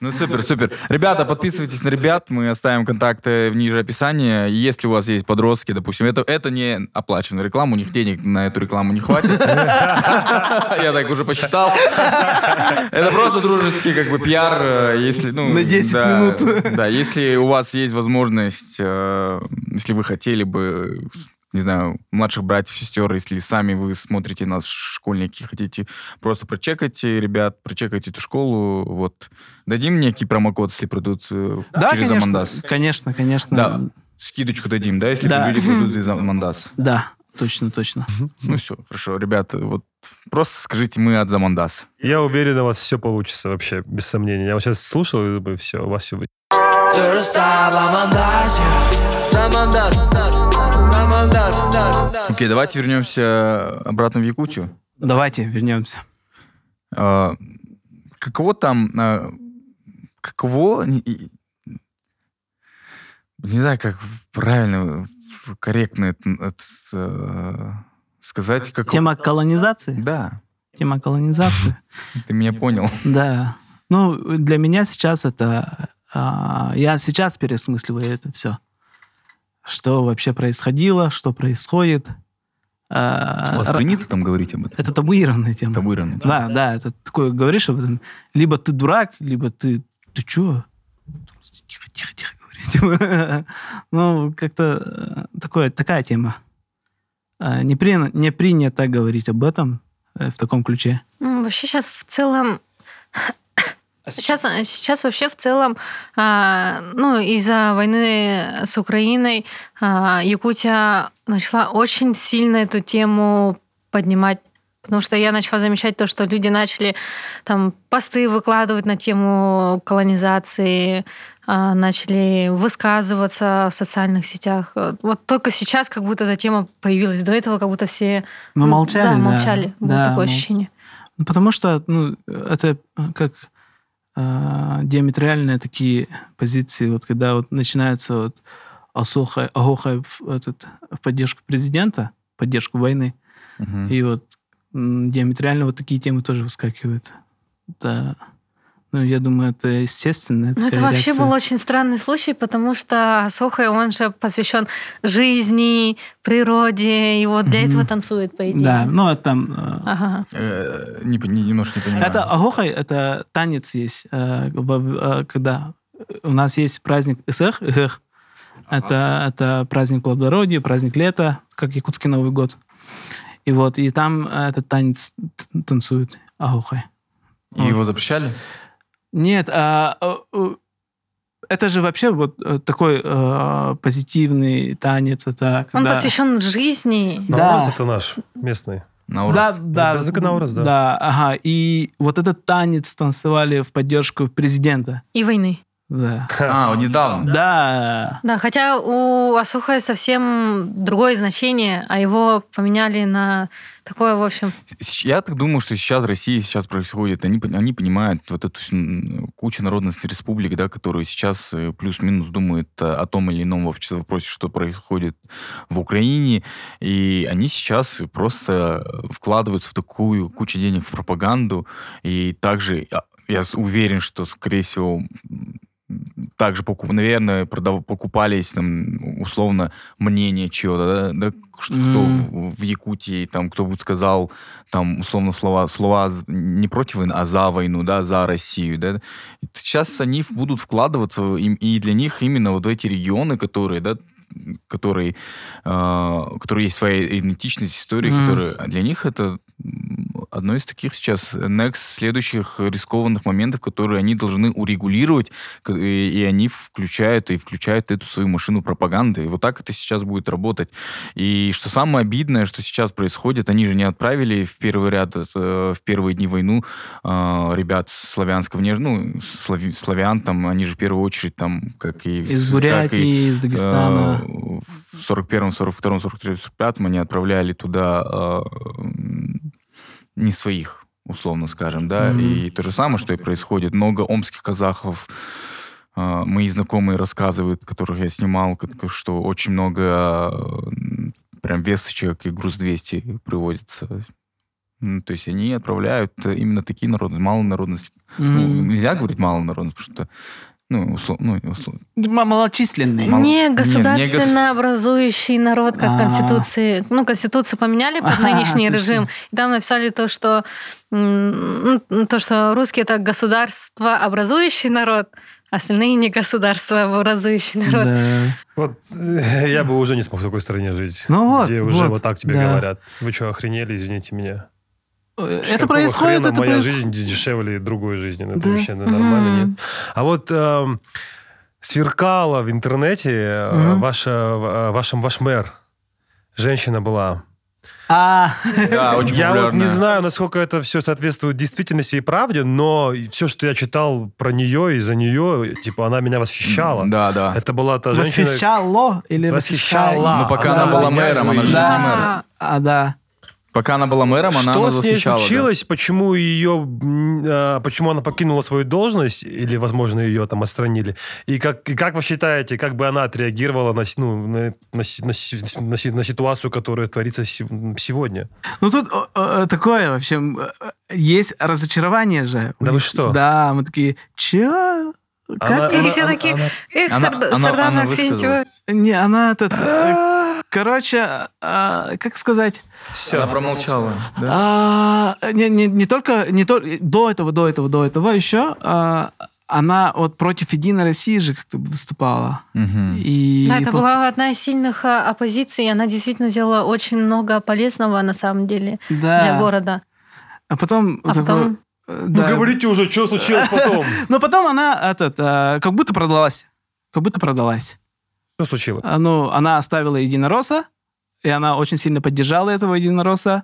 Ну, супер, супер. Ребята, подписывайтесь на ребят, мы оставим контакты в ниже описании. Если у вас есть подростки, допустим, это, это не оплаченная реклама, у них денег на эту рекламу не хватит. Я так уже посчитал. Это просто дружеский как бы пиар, э, если... ну, На 10 да, минут. Да, если у вас есть возможность, э, если вы хотели бы не знаю, младших братьев, сестер, если сами вы смотрите нас, школьники, хотите просто прочекайте, ребят, прочекайте эту школу, вот. Дадим некий промокод, если придут э, Да, через конечно, Амандас? конечно, конечно. Да, скидочку дадим, да, если Да. люди придут <laughs> из Амандас? Да, точно, точно. Ну все, хорошо, ребята, вот просто скажите, мы от Замандас. Я уверен, у вас все получится вообще, без сомнения. Я вот сейчас слушал, и думаю, все, у вас все будет. Окей, давайте вернемся обратно в Якутию. Давайте вернемся. А, Каково там... а, Каково... не- знаю, как правильно, корректно это, это, э, сказать. Как... Тема колонизации? Да. Тема колонизации. <laughs> Ты меня понял. Да. Ну, для меня сейчас это... а, Я сейчас пересмысливаю это все. Что вообще происходило, что происходит. А, У вас принято там говорить об этом? Это табуированная тема. Табуированно. Да, да, это такое говоришь об этом. Либо ты дурак, либо ты... Ты чё? Тихо, тихо, тихо говори. Типа, <laughs> Ну, как-то э, такое, такая тема. А, Не, при- не принято говорить об этом э, в таком ключе. М, Вообще сейчас в целом... Сейчас, сейчас вообще в целом, а, ну, из-за войны с Украиной а, Якутия начала очень сильно эту тему поднимать, потому что я начала замечать то, что люди начали там посты выкладывать на тему колонизации, а, начали высказываться в социальных сетях. Вот только сейчас как будто эта тема появилась. До этого как будто все... Мы ну, молчали, Да, да. молчали. Было Да, такое мол- ощущение. Ну, Потому что ну, это э, как э, диаметральные такие позиции, вот когда вот начинается вот осоха, огоха в, этот, в поддержку президента, поддержку войны, Мгм. и вот диаметрально вот такие темы тоже выскакивают. Это, ну, я думаю, это естественно. Ну, это вообще реакция. был очень странный случай, потому что Сохой, он же посвящен жизни, природе, и вот для Мгм. этого танцует, по идее. Да, ну, это там... э, Ага. Э, не, немножко не понимаю. Это агохай, это танец есть, э, во- э, когда у нас есть праздник Исэх, Эх. Это, это праздник плодородия, праздник лета, как якутский Новый год. И вот, и там этот танец т- танцуют агохай. И его запрещали? Нет, а, э, э, это же вообще вот э, такой э, позитивный танец. Это Он когда- посвящен жизни. Да. Наурыз это наш местный. Наурыз? Да, да. Без Наурыз, да. Да, ага. И вот этот танец танцевали в поддержку президента. И войны. Да. <laughs> А, вот недавно. Да. Да, хотя у Асухая совсем другое значение, а его поменяли на такое, в общем... Я так думаю, что сейчас в России сейчас происходит, они, они понимают вот эту кучу народностей республик, да, которые сейчас э, плюс-минус думают э, о том или ином вообще вопросе, что происходит в Украине, и они сейчас просто вкладываются в такую кучу денег в пропаганду, и также а, я уверен, что, скорее всего, также, наверное, продав- покупались там, условно мнение чего-то, да, да, что кто Мгм. в, в Якутии, там, кто бы сказал, там, условно, слова, слова не против войны, а за войну, да, за Россию, да. И Сейчас они будут вкладываться, им- и для них именно вот в эти регионы, которые, да, которые, э, у которых есть своя идентичность, история, Мгм. которые для них это одно из таких сейчас next следующих рискованных моментов, которые они должны урегулировать, и, они включают и включают эту свою машину пропаганды. И вот так это сейчас будет работать. И что самое обидное, что сейчас происходит, они же не отправили в первый ряд, э, в первые дни войну э, ребят с славянского внеш... ну, слави- славян, там, они же в первую очередь там, как и... Из как и, Бурятии, из Дагестана. э, в 41-м, 42-м, 43-м, 45-м они отправляли туда э, не своих, условно скажем, да, Мгм. и то же самое, что и происходит. Много омских казахов, э, мои знакомые рассказывают, которых я снимал, что очень много э, прям весточек и груз 200 привозится. Ну, то есть они отправляют именно такие народы, малонародности. Ну, Мгм. нельзя говорить малонародность, потому что, ну, условно, ну, условно, М- Малочисленный. Мало- Не не, не государственно образующий народ, как А. Конституции. Ну, Конституцию поменяли под Ага, нынешний точно. режим. И там написали то, что ну, то, что русские это государство образующий народ, а остальные не государство образующий народ. Да. Вот э, я бы уже не смог в такой стране жить. Ну вот, Где уже вот, вот так тебе да. говорят. Вы что, охренели, извините меня. Это Какого происходит, хрена это моя происходит. жизнь дешевле другой жизни. Ну, Это Да. вообще нормально, Мгм. нет? А вот эм, сверкала в интернете э, Мгм. ваша, э, ваша, ваш мэр. Женщина была. А, Да, <laughs> очень я вот не знаю, насколько это все соответствует действительности и правде, но все, что я читал про нее и за нее, типа, она меня восхищала. Да, да. Это была та женщина... восхищало или Восхищала. Ну, пока она была мэром, она же не мэр. А, да. Пока она была мэром, она Что с ней защищала. да. случилось? Почему ее, а, почему она покинула свою должность или, возможно, ее там отстранили? И как, и как вы считаете, как бы она отреагировала на, ну, на, на на на на ситуацию, которая творится се- сегодня? Ну тут такое, в общем, э, есть разочарование же. Да вы что? Да, мы такие, чё? Как? Она- И она- все она- такие, она- эх, Она- Сарда- она- Сардана она Аксентьева. Не, она этот... э, Короче, а, как сказать? Она промолчала. да? А, не, не, не только не то, до этого, до этого, до этого еще а, она вот против Единой России же как-то выступала. Мгм. И Да, это по- была одна из сильных а, оппозиций, и она действительно сделала очень много полезного на самом деле да. для города. А потом... А такой, потом- э, Ну, да. говорите уже, что случилось <laughs> потом? Но потом она этот, а, как будто продалась. Как будто продалась. Что случилось? А, Ну, она оставила единоросса, и она очень сильно поддержала этого единоросса.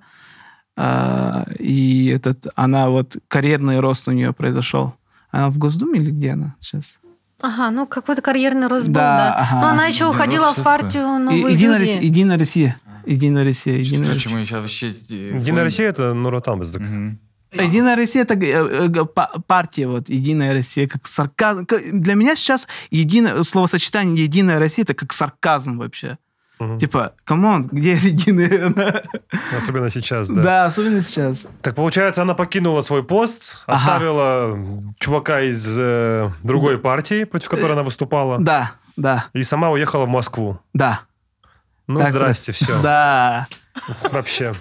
А, И этот, она вот карьерный рост у нее произошел. Она в Госдуме или где она сейчас? Ага, ну какой-то карьерный рост был, Да, да. ага. Но она еще Единый уходила в партию «Новые Единая, люди». Россия, Единая Россия. Единая Россия. Единая Россия. мы сейчас вообще... э, Единая Россия это Нур Отан. Мгм. Единая Россия это э, э, па- партия вот Единая Россия как сарказм. Для меня сейчас единое словосочетание Единая Россия это как сарказм вообще. Мгм. Типа, come on, где единая? <laughs> Особенно сейчас, да. Да, особенно сейчас. Так получается, она покинула свой пост, Ага. оставила чувака из э, другой партии, против которой она выступала, Да, да, и сама уехала в Москву. да. Ну, Так здрасте, все. Да. Вообще.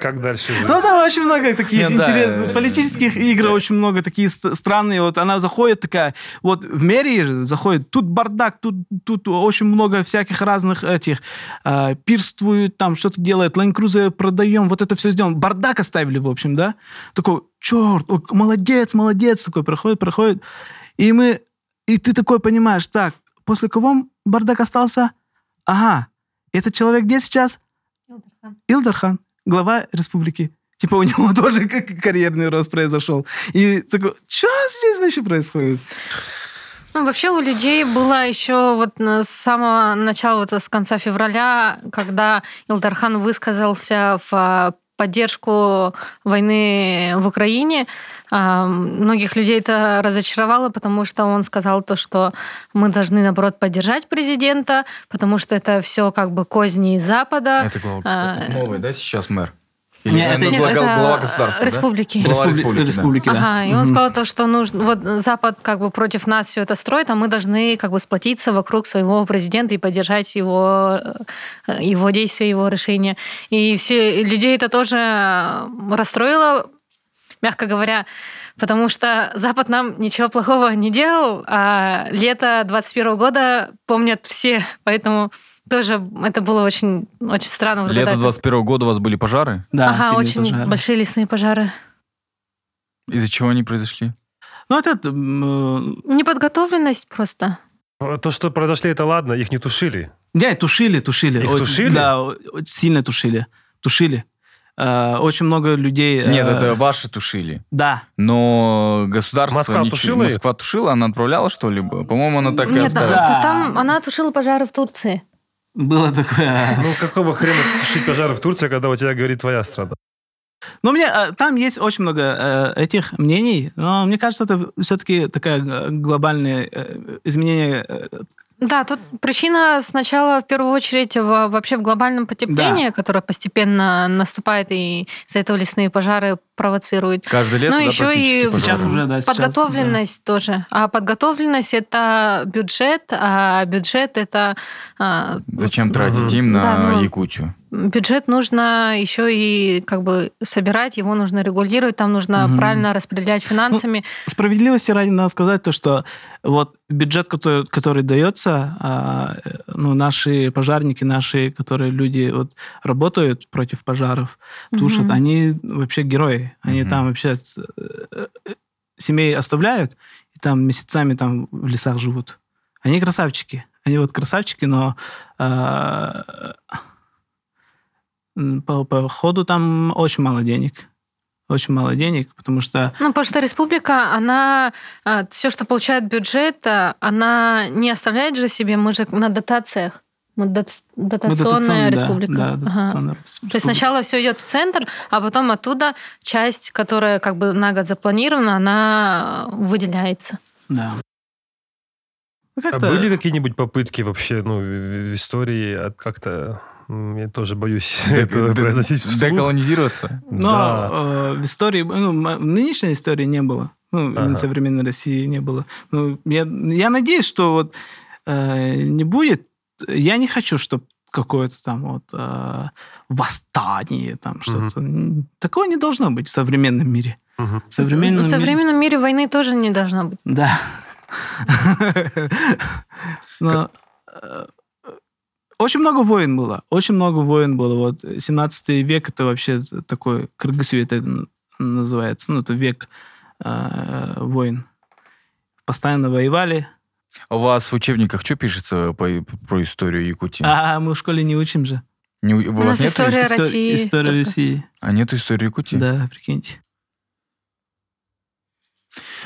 Как дальше жить? Ну, там очень много таких Не, да, интересных э, политических игр, очень много такие ст- странные. Вот она заходит такая, вот в мэрии заходит, тут бардак, тут, тут очень много всяких разных этих, э, пирствуют, там что-то делает, Ленд-крузы продаем, вот это все сделано. Бардак оставили, в общем, да? Такой, черт, о, молодец, молодец, такой проходит, проходит. И мы, и ты такой понимаешь, так, после кого бардак остался? Ага, этот человек где сейчас? Илдархан, глава республики. Типа у него <laughs> тоже как карьерный рост произошел. И такой, что здесь вообще происходит? Ну, вообще у людей было еще вот с самого начала, вот с конца февраля, когда Илдархан высказался в а, поддержку войны в Украине, многих людей это разочаровало, потому что он сказал то, что мы должны, наоборот, поддержать президента, потому что это все как бы козни из Запада. Это глава А, государства. новый, да, сейчас мэр? Не, э, это ну, не- глава, это глава государства, да? республики. Глава Республи- республики, да. республики, да. Ага, и он сказал то, что нужно, вот Запад как бы против нас все это строит, а мы должны как бы сплотиться вокруг своего президента и поддержать его, э, его действия, его решения. И все людей это тоже э, расстроило, мягко говоря, потому что Запад нам ничего плохого не делал, а лето 21 года помнят все, поэтому тоже это было очень, очень странно. вот Лето когда это- 21 года у вас были пожары? Да, ага, очень пожары. большие лесные пожары. Из-за чего они произошли? Ну, это... э, Неподготовленность просто. То, что произошли, это ладно, их не тушили. Не, тушили, тушили. Их Очень- тушили? Да, о- очень сильно тушили. Тушили. Э, Очень много людей... Нет, э, это ваши тушили. Да. Но государство... Москва ничего- тушила? Москва тушила, она отправляла что-либо? По-моему, она так и Нет, оставила. да. да, там она тушила пожары в Турции. Было такое... Ну, какого хрена тушить пожары в Турции, когда у тебя горит твоя страна? Но мне э, там есть очень много э, этих мнений, но мне кажется, это все-таки такая э, глобальное э, изменение. э, Да, тут причина сначала в первую очередь в- вообще в глобальном потеплении, которое постепенно наступает, и из-за этого лесные пожары провоцируют. Каждое лето, Ну, да, еще и пожары. Сейчас уже, да, сейчас, Подготовленность тоже. А подготовленность это бюджет, а бюджет это а, Зачем тратить им Да, на ну, Якутию? Бюджет нужно еще и как бы собирать, его нужно регулировать, там нужно Мгм. правильно распределять финансами. Справедливости ради надо сказать то, что вот бюджет, который, который дается, а, э, ну, наши пожарники, наши, которые люди вот, работают против пожаров, тушат, Мгм. они вообще герои. Они Мгм. там вообще э, э, семей оставляют, и там месяцами там в лесах живут. Они красавчики. Они вот красавчики, но м, по, по ходу там очень мало денег. Очень мало денег, потому что Ну, потому что республика, она все, что получает бюджет, а, она не оставляет же себе, мы же на дотациях. Мы дот- Мы дотационная дотационная, да, республика. Да, Ага. дотационная То есть республика. сначала все идет в центр, а потом оттуда часть, которая как бы на год запланирована, она выделяется. Да. А как-то- были какие-нибудь попытки вообще, ну, в истории как-то... Я тоже боюсь <laughs> это произносить вслух. Деколонизироваться? Но э, в истории, ну, в нынешней истории не было. Ну, Ага. современной России не было. Ну, я, я надеюсь, что вот э, не будет. Я не хочу, чтобы какое-то там вот э, восстание, там что-то. Такого не должно быть в современном мире. В современном, в мире- современном мире войны тоже не должно быть. Да. Но очень много войн было. Очень много войн было. Вот 17 век это вообще такой Кыргызсу это называется. Ну, это век э, войн. Постоянно воевали. А У вас в учебниках что пишется по- про историю Якутии? А мы в школе не учим же. Не, у у У вас нас нет история Истор- России. История только. России. А нет истории Якутии? Да, прикиньте.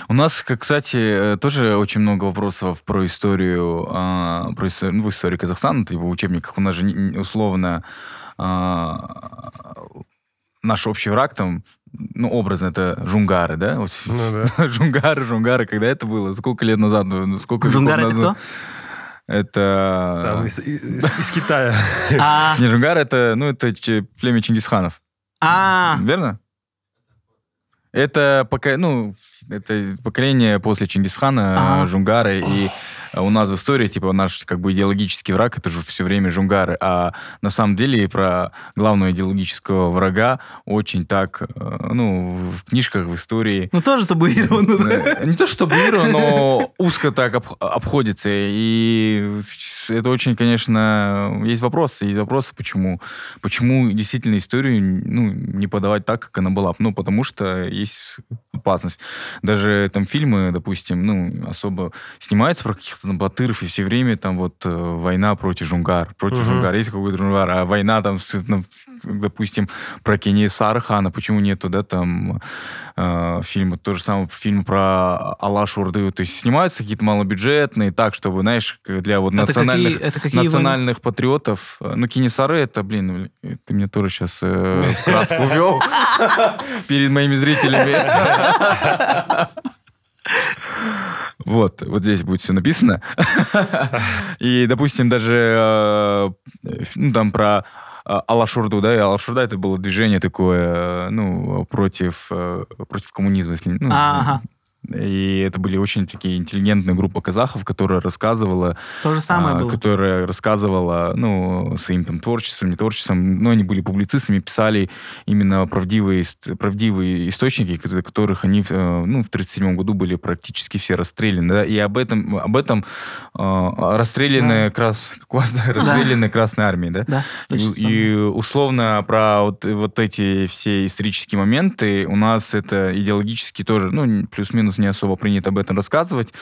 У нас, как, кстати, э, тоже очень много вопросов про историю, а, про историю, ну, в истории Казахстана, типа в учебниках. У нас же условно а, наш общий враг там, ну, образно, это жунгары, да? Вот Ну да. <laughs> Жунгары, жунгары, когда это было? Сколько лет назад? Ну, Сколько веков Жунгар это назад? кто? Это... Там из, из- из Китая. <laughs> А, Не, жунгары это, ну, это племя Чингисханов. а, Верно? Это, пока, ну, это поколение после Чингисхана, Ага. жунгары, и э, у нас в истории, типа, наш как бы идеологический враг, это же все время жунгары, а на самом деле про главного идеологического врага очень так, э, ну, в книжках, в истории ну тоже табуировано. да? Э, Не то что табуировано, но узко так об- обходится. И это очень, конечно, есть вопросы. Есть вопросы, почему. Почему действительно историю ну, не подавать так, как она была. Ну, потому что есть опасность. Даже там фильмы, допустим, ну, особо снимаются про каких-то там батыров, и все время там вот э, война против жунгар. Против Мгм. жунгар. Есть какой-то жунгар, а война там, с- ну, допустим, про Кенесара хана. Почему нету, да, там э, фильмы, то же самое фильм про Алаш Урды, то есть снимаются какие-то малобюджетные, так, чтобы, знаешь, для вот Это национальных, какие, это какие войны? национальных патриотов. Э, Ну, Кинесары, это, блин, э, ты меня тоже сейчас в краску ввел <laughs> перед моими зрителями. Вот, вот здесь будет все написано. <laughs> И, допустим, даже э, ну, там про э, Алашурду, да, и Алашурда это было движение такое, э, ну, против, э, против коммунизма, если, ну, Ага. И это были очень такие интеллигентные группа казахов, которая рассказывала, То же самое а, было. которая рассказывала, ну, своим там творчеством, не творчеством, но они были публицистами, писали именно правдивые, правдивые источники, из которых они, э, ну, в 1937 году были практически все расстреляны, да, и об этом, об этом э, расстрелянные, крас, <laughs> как у вас, да, расстрелянные Красной Армией, да, Да, и, и условно про вот, вот эти все исторические моменты у нас это идеологически тоже, ну, н- плюс-минус не особо принято об этом рассказывать.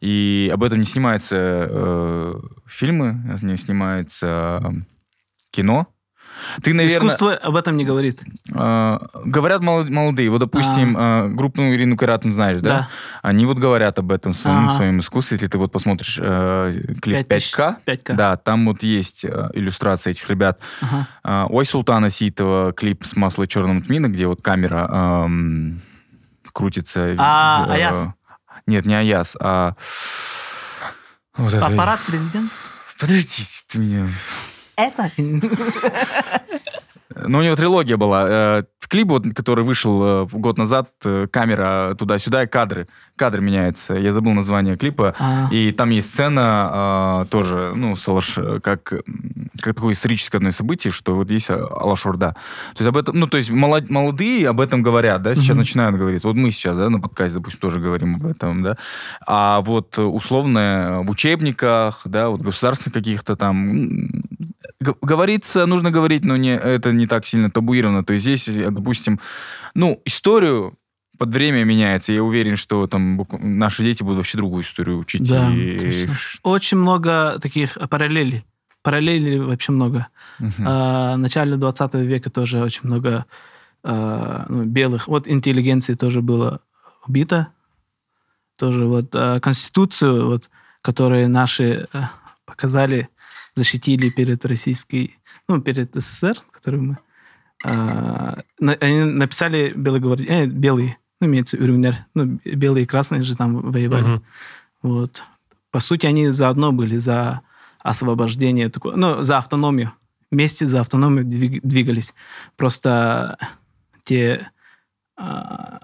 И об этом не снимаются э, фильмы, не снимается э, кино. Ты, наверное... Искусство об этом не говорит. э, говорят молод- молодые. Вот, допустим, э, группу ну, Ирину Каратун знаешь, да? Да. Они вот говорят об этом в своем, Ага. своем искусстве. Если ты вот посмотришь э, клип 5000. 5К, 5К. да, там вот есть э, иллюстрация этих ребят. Ага. А, Ой Султана Ситова, клип с масла черного тмина, где вот камера ам, крутится. А, э, Аяз? Нет, не Аяз, а... вот это- Аппарат президент? Подожди, ты меня... Это? Ну, у него трилогия была. Клип, вот, который вышел э, год назад, э, камера туда-сюда, и кадры. Кадры меняются. Я забыл название клипа. А. И там есть сцена э, тоже, ну, с Алаш, как, как такое историческое одно событие, что вот есть Алашурда. То есть об этом, ну, то есть молод- молодые об этом говорят, да, сейчас Мгм. начинают говорить. Вот мы сейчас, да, на подкасте, допустим, тоже говорим об этом, да. А вот э, условно в учебниках, да, вот государственных каких-то там говорится, нужно говорить, но не, это не так сильно табуировано. То есть здесь, э, допустим, ну, историю под время меняется. Я уверен, что там наши дети будут вообще другую историю учить. Да, И- точно. Очень много таких параллелей. Параллелей вообще много. Мгм. А, в начале 20 века тоже очень много а, ну, белых. Вот интеллигенции тоже было убито. Тоже вот а, конституцию, вот, которую наши а, показали, защитили перед российской, ну, перед СССР, который мы а, на- они написали белогварди... э, белые, ну, имеется УРНР, ну, белые и красные же там воевали. Мгм. Вот. По сути, они заодно были за освобождение, такое, ну, за автономию. Вместе за автономию двиг- двигались. Просто те а,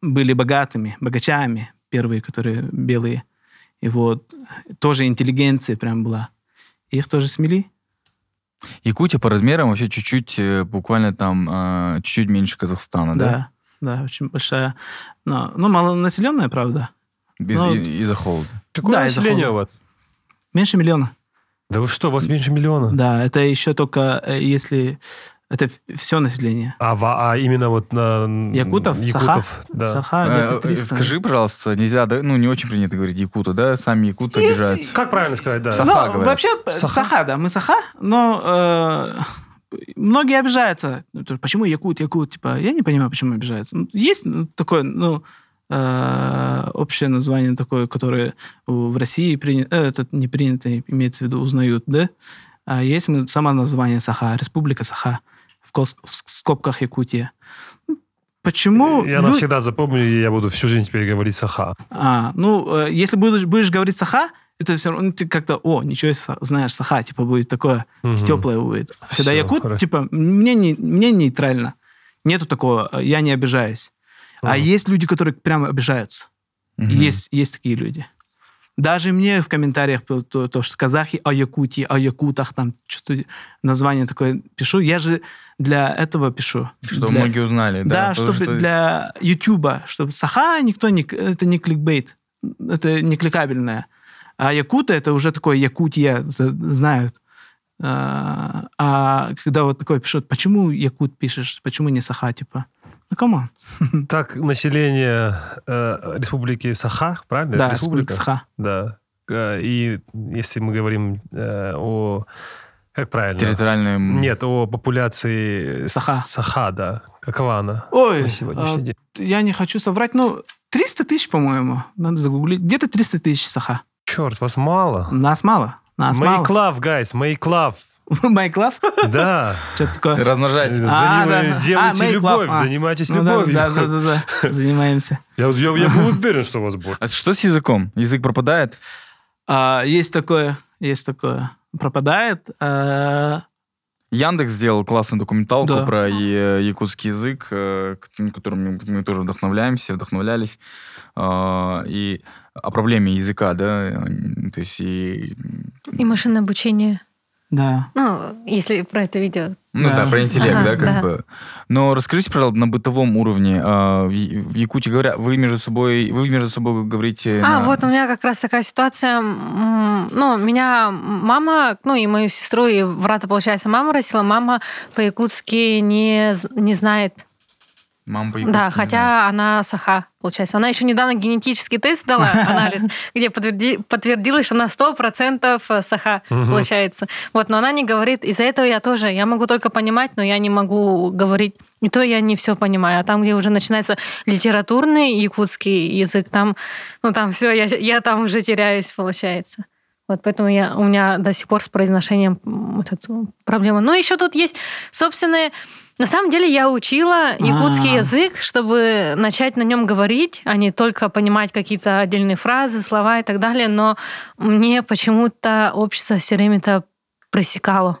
были богатыми, богачами, первые, которые белые. И вот тоже интеллигенция прям была. Их тоже смели. Якутия по размерам вообще чуть-чуть, э, буквально там, э, чуть-чуть меньше Казахстана, да? Да, да, очень большая. Но, ну, малонаселенная, правда. Без, и- из-за холода. Какое Да, из-за население у вас? Меньше миллиона. Да вы что, у вас меньше миллиона? Да, это еще только э, если... Это все население. А, а именно вот на... Якутов? Якутов, да. Саха где-то э, 300. Скажи, пожалуйста, нельзя, да, ну, не очень принято говорить якуты, да? Сами якуты Есть- обижаются. Как правильно сказать, да? Саха. Ну, говорят. вообще, Саха? саха. да, мы саха, но э, многие обижаются. Ну, Почему якут, якут? Типа, я не понимаю, почему обижаются. Ну, Есть ну, такое, ну, э, общее название такое, которое в России принято, э, это не принято, имеется в виду, узнают, да? А есть само название Саха, Республика Саха, в, кос- в скобках Якутия. Почему? Я лю- навсегда запомню, и я буду всю жизнь теперь говорить Саха. а, ну, э, если будешь, будешь говорить саха, это все равно ты как-то, о, ничего себе, знаешь, саха, типа, будет такое, Мгм. теплое будет. Когда Всё, якут, хорошо. типа, мне, не, мне нейтрально. Нету такого, э, я не обижаюсь. А Мгм. есть люди, которые прямо обижаются. Мгм. Есть, есть такие люди. Даже мне в комментариях то, то, то, что казахи о Якутии, о якутах, там что-то название такое пишу. Я же для этого пишу. Что Для- многие узнали, да? да, чтобы что- для Ютуба, чтобы Саха никто не... Это не кликбейт, это не кликабельное. А Якута это уже такое Якутия, знают. А, а когда вот такое пишут, почему Якут пишешь, почему не Саха, типа? Ну, come on. <laughs> Так, население э, республики Саха, правильно? Да, Это республика Саха. Да. Э, И если мы говорим э, о... Как правильно? Территориальные... м, Нет, о популяции Саха. Саха, да. Какова она Ой, на сегодняшний а, день? я не хочу соврать, ну, 300 тысяч, по-моему, надо загуглить. Где-то 300 тысяч Саха. Черт, вас мало. Нас мало. Нас Make мало. love, guys, make love. <laughs> Make love? Да. <laughs> Что такое? Размножать. А, Заним- да. Делайте А, любовь, love, а. занимайтесь Ну любовью. да, да, да, да. <laughs> Занимаемся. Я, я, я был уверен, что у вас будет. А что с языком? Язык пропадает? А, есть такое, есть такое. Пропадает. а, Яндекс сделал классную документалку Да. про якутский язык, э, к- которым мы, тоже вдохновляемся, вдохновлялись. И о проблеме языка, да, э, то есть и... И машинное обучение. Да. Ну, если про это видео. Ну да, Да. про интеллект, Ага, да, как да. бы. Но расскажите, пожалуйста, на бытовом уровне, а, в Якутии говоря, вы между собой, вы между собой говорите... А, на- вот у меня как раз такая ситуация. Ну, меня мама, ну и мою сестру, и брата, получается, мама растила. Мама по-якутски не, не знает. Мама по-якутски Да, хотя знает. она саха, получается. Она еще недавно генетический тест дала, <laughs> анализ, где подтверди- подтвердилось, что она 100% саха, получается. Вот, но она не говорит. Из-за этого я тоже, я могу только понимать, но я не могу говорить. И то я не все понимаю. А там, где уже начинается литературный якутский язык, там, ну там все, я, я там уже теряюсь, получается. Вот поэтому я, у меня до сих пор с произношением вот эта проблема. Ну, еще тут есть собственные... На самом деле я учила якутский А. язык, чтобы начать на нем говорить, а не только понимать какие-то отдельные фразы, слова и так далее. Но мне почему-то общество все время это пресекало.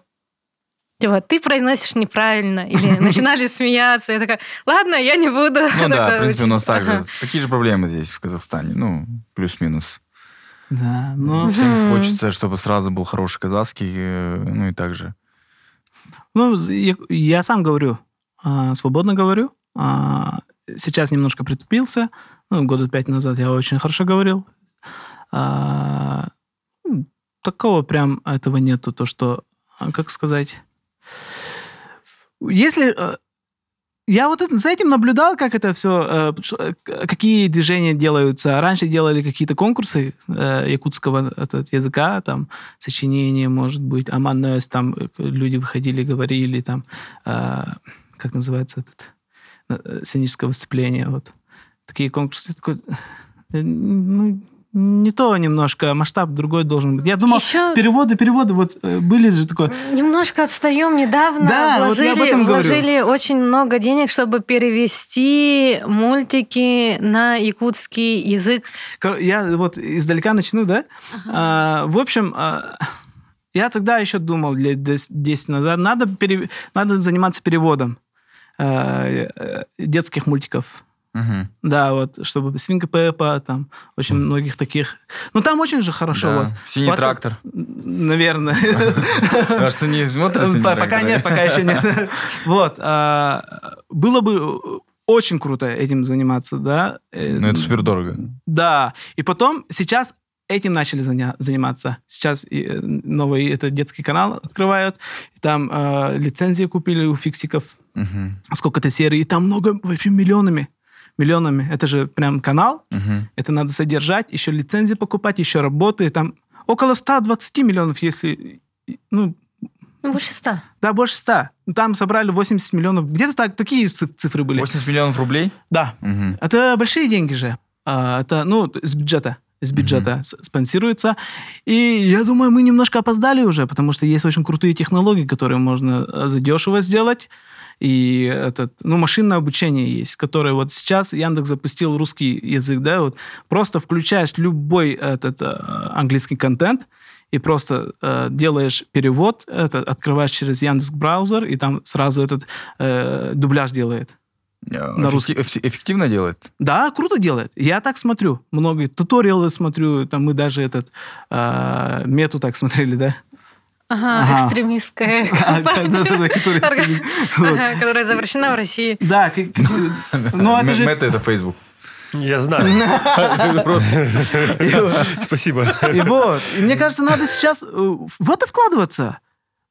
Типа, ты произносишь неправильно. Или <laughs> начинали смеяться. Я такая, ладно, я не буду. Ну да, в принципе, у нас учить». так же. <laughs> Такие же проблемы здесь, в Казахстане. Ну, плюс-минус. Да, но... Всем хочется, чтобы сразу был хороший казахский, э, ну и так же. Ну, я, я сам говорю, а, свободно говорю. А, сейчас немножко притупился. Ну, года пять назад я очень хорошо говорил. А, такого прям этого нету, то что, а, как сказать... Если... э, Я вот это- за этим наблюдал, как это все, какие движения делаются. Раньше делали какие-то конкурсы э, якутского этот, языка, там, сочинение, может быть, Аманнес, там э, люди выходили, говорили, там, э, как называется этот, э, сценическое выступление, вот. Такие конкурсы. Такой, э, ну, не то немножко, масштаб другой должен быть. Я думал, Еще- переводы, переводы, вот э, были же такое. Немножко отстаем. Недавно Да, вот я об вложили, этом говорю. вложили очень много денег, чтобы перевести мультики на якутский язык. Я вот издалека начну, да? А, в общем, а, я тогда еще думал лет дес- 10 назад, надо, пере- надо заниматься переводом а, э, детских мультиков. Мгм. Да, вот, чтобы Свинка Пеппа, там, очень многих таких. Ну, там очень же хорошо. Да. Вот. Синий Вот, трактор. Наверное. <laughs> А что не смотрят? Пока нет, пока еще нет. <laughs> Вот. а, Было бы очень круто этим заниматься, да. Э, Ну, это супер дорого. Да. И потом сейчас этим начали заня- заниматься. Сейчас э, новый это детский канал открывают. И там э, лицензии купили у фиксиков. Мгм. Сколько-то серий. И там много, вообще миллионами. Миллионами. Это же прям канал. Мгм. Это надо содержать, еще лицензии покупать, еще работы. Там около 120 миллионов, если... Ну, Ну, больше ста. да, больше 100. Там собрали 80 миллионов. Где-то так, такие циф- цифры были. 80 миллионов рублей? Да. Мгм. Это большие деньги же. А, Это, ну, с бюджета. С бюджета с- спонсируется. И я думаю, мы немножко опоздали уже, потому что есть очень крутые технологии, которые можно э, задешево сделать. И этот, ну, машинное обучение есть, которое вот сейчас Яндекс запустил русский язык, да, вот просто включаешь любой этот э, английский контент и просто э, делаешь перевод, это, открываешь через Яндекс браузер, и там сразу этот э, дубляж делает. А, На эффи- Эффективно делает? Да, круто делает. Я так смотрю. Много туториалы смотрю. Там мы даже этот э, мету так смотрели, да? Ага, Ага. экстремистская компания, которая запрещена в России. Да, как- ну это же... Мета это Facebook. Я знаю. <laughs> Спасибо. И вот. И мне кажется, надо сейчас э, в это вкладываться.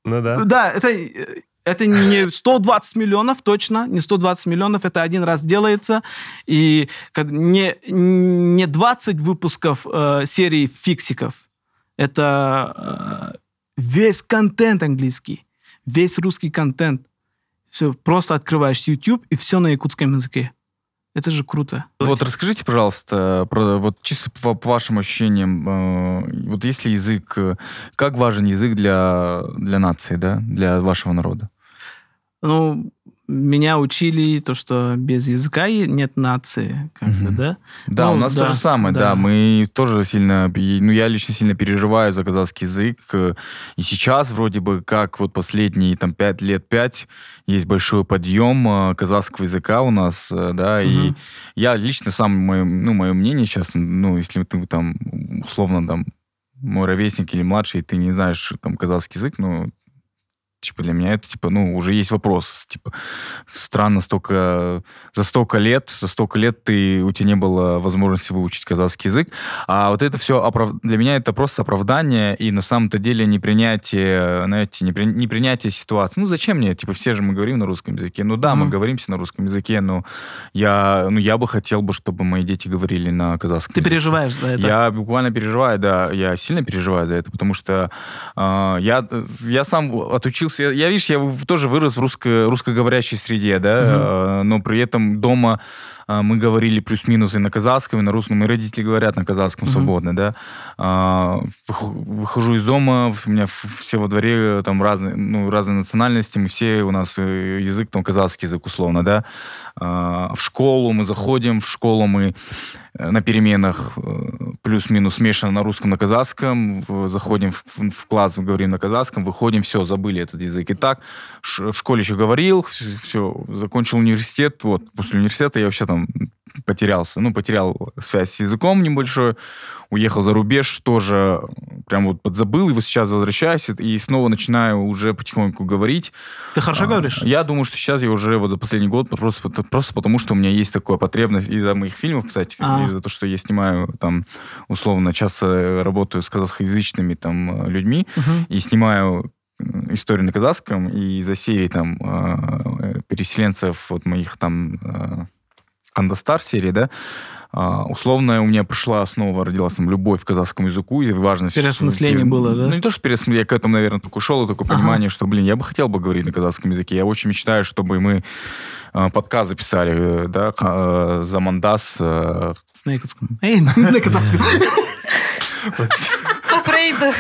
Ну да. Да, это, э, это не 120 миллионов, точно, не 120 миллионов, это один раз делается. И не, не 20 выпусков э, серии фиксиков. Это весь контент английский, весь русский контент. Все, просто открываешь YouTube, и все на якутском языке. Это же круто. Вот расскажите, пожалуйста, про вот чисто по, по вашим ощущениям, э, вот если язык, э, как важен язык для для нации, да, для вашего народа? Ну, меня учили то, что без языка и нет нации, как бы, Мгм. да? Да, Ну, у нас да, то же самое, да. да. Мы тоже сильно, и, ну, я лично сильно переживаю за казахский язык. И сейчас вроде бы как вот последние там пять лет, пять, есть большой подъем э, казахского языка у нас, э, да, и Мгм. я лично сам, мое, ну, мое мнение сейчас, ну, если ты там, условно, там, мой ровесник или младший, ты не знаешь там казахский язык, ну, типа для меня это типа ну уже есть вопрос типа странно столько за столько лет за столько лет ты у тебя не было возможности выучить казахский язык а вот это все для меня это просто оправдание и на самом-то деле непринятие знаете непри... непринятие ситуации ну зачем мне типа все же мы говорим на русском языке ну да мы Мгм. говоримся на русском языке но я ну я бы хотел бы чтобы мои дети говорили на казахском Ты языке. переживаешь за это? Я буквально переживаю, да, я сильно переживаю за это, потому что э, я, я сам отучился, я, я, видишь, я тоже вырос в русско, русскоговорящей среде, да, э, но при этом дома мы говорили плюс-минус и на казахском, и на русском, и родители говорят на казахском Мгм. свободно, да. А, вых- выхожу из дома, у меня все во дворе там разные, ну, разные национальности, мы все, у нас э, язык там казахский язык условно, да. А, в школу мы заходим, в школу мы э, на переменах э, плюс-минус смешано на русском, на казахском, заходим в, в класс, говорим на казахском, выходим, все, забыли этот язык. И так, в школе еще говорил, все, закончил университет, вот, после университета я вообще там потерялся, ну, потерял связь с языком небольшой, уехал за рубеж, тоже прям вот подзабыл, и вот сейчас возвращаюсь и снова начинаю уже потихоньку говорить. Ты хорошо А, говоришь? Я думаю, что сейчас я уже вот за последний год просто, просто потому, что у меня есть такая потребность из-за моих фильмов, кстати, А. из-за того, что я снимаю там, условно, часто работаю с казахскоязычными там э, людьми Мгм. и снимаю э, историю на казахском, и из-за серии там э, переселенцев вот моих там Кандастар серии, да, а, условно у меня пришла снова, родилась там любовь к казахскому языку и важность... Переосмысление что- было, да? Ну, не то, что переосмысление, я к этому, наверное, только ушел, и такое Ага. понимание, что, блин, я бы хотел бы говорить на казахском языке. Я очень мечтаю, чтобы мы э, подкаст записали, э, да, э, за Мандас. э, На якутском. Эй, <laughs> на казахском. По Фрейду. <laughs>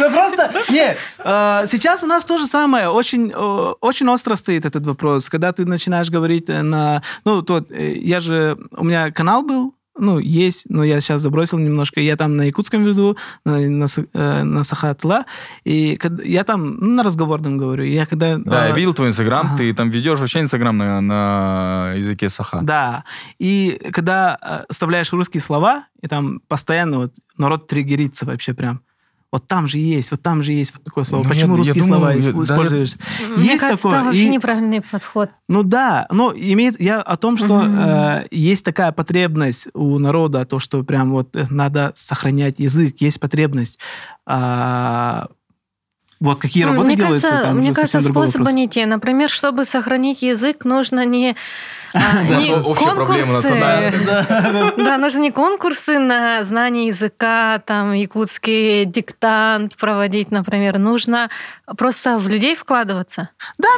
Ну просто, не, э, сейчас у нас то же самое. Очень, э, очень остро стоит этот вопрос. Когда ты начинаешь говорить э, на... Ну, тот, э, я же... У меня канал был, ну, есть, но я сейчас забросил немножко. Я там на якутском веду, на, на, на Сахатла. И я там ну, на разговорном говорю. Я когда... Да, я э, видел твой инстаграм, ага. ты там ведешь вообще инстаграм на, на языке саха. Да. И когда вставляешь русские слова, и там постоянно вот народ триггерится вообще прям. Вот там же есть, вот там же есть вот такое слово. Ну, Почему я- я русские думаю, слова я- ис- да, я- используешь? Мне Есть кажется, такое. это вообще И- неправильный подход. Ну да, но имеет я о том, что Мгм. э, есть такая потребность у народа, то, что прям вот надо сохранять язык, есть потребность. А, вот какие работы мне делаются, кажется, там мне кажется, способы вопрос. не те. Например, чтобы сохранить язык, нужно не, <laughs> а, Да, не общая проблема конкурсы. национальная. Да, нужно не конкурсы на знание языка, там якутский диктант проводить, например. Нужно просто в людей вкладываться.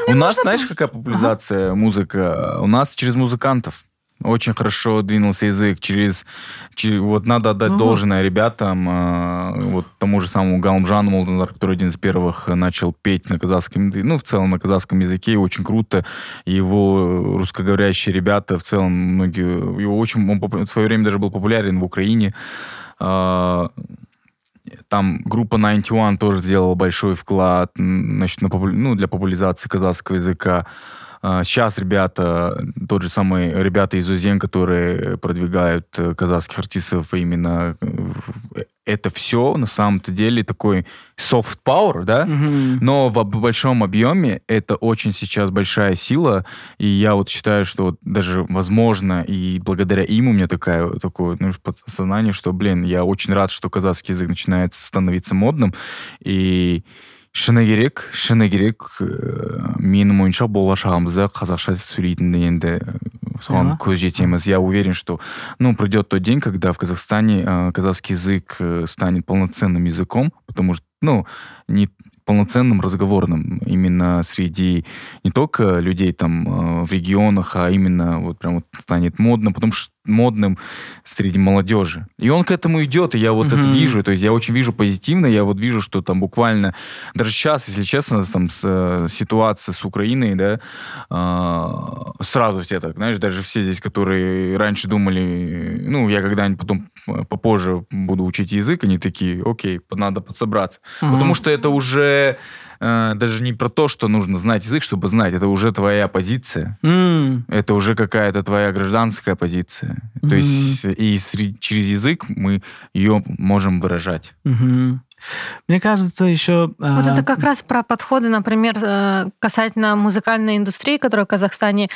У нас, знаешь, какая популяризация музыка? У нас через музыкантов. Очень хорошо двинулся язык через, через- вот надо отдать Ага. должное ребятам, э, вот тому же самому Галмжану Молданар, который один из первых начал петь на казахском, ну, в целом на казахском языке, очень круто. Его русскоговорящие ребята, в целом, многие, его очень, он в свое время даже был популярен в Украине. А, Там группа 91 тоже сделала большой вклад значит, на попу- ну, для популяризации казахского языка. А, Сейчас ребята, тот же самый ребята из УЗЕН, которые продвигают э, казахских артистов, именно э, это все на самом-то деле такой soft power, да? Мгм. Но в большом объеме это очень сейчас большая сила, и я вот считаю, что вот даже возможно, и благодаря им у меня такая, такое ну, подсознание, что, блин, я очень рад, что казахский язык начинает становиться модным, и шыны керек шыны керек э, менің ойымша болашағымызда қазақша сөйлейтін енді э, соған Ага. көз жетеміз я уверен что ну придет тот день когда в казахстане э, казахский язык э, станет полноценным языком потому что ну не полноценным разговорным именно среди не только людей там э, в регионах, а именно вот прям вот станет модным, потому что модным среди молодежи. И он к этому идет, и я вот это Мгм. вижу, то есть я очень вижу позитивно, я вот вижу, что там буквально даже сейчас, если честно, там с, э, ситуация с Украиной, да, а, сразу все так, знаешь, даже все здесь, которые раньше думали, ну, я когда-нибудь потом э, попозже буду учить язык, они такие, окей, надо подсобраться. Ага. Потому что это уже э, даже не про то, что нужно знать язык, чтобы знать, это уже твоя позиция. М. Это уже какая-то твоя гражданская позиция. То Мгм. есть и сре- через язык мы ее можем выражать. Мгм. Мне кажется, еще... Вот а, это как раз про подходы, например, э, касательно музыкальной индустрии, которая в Казахстане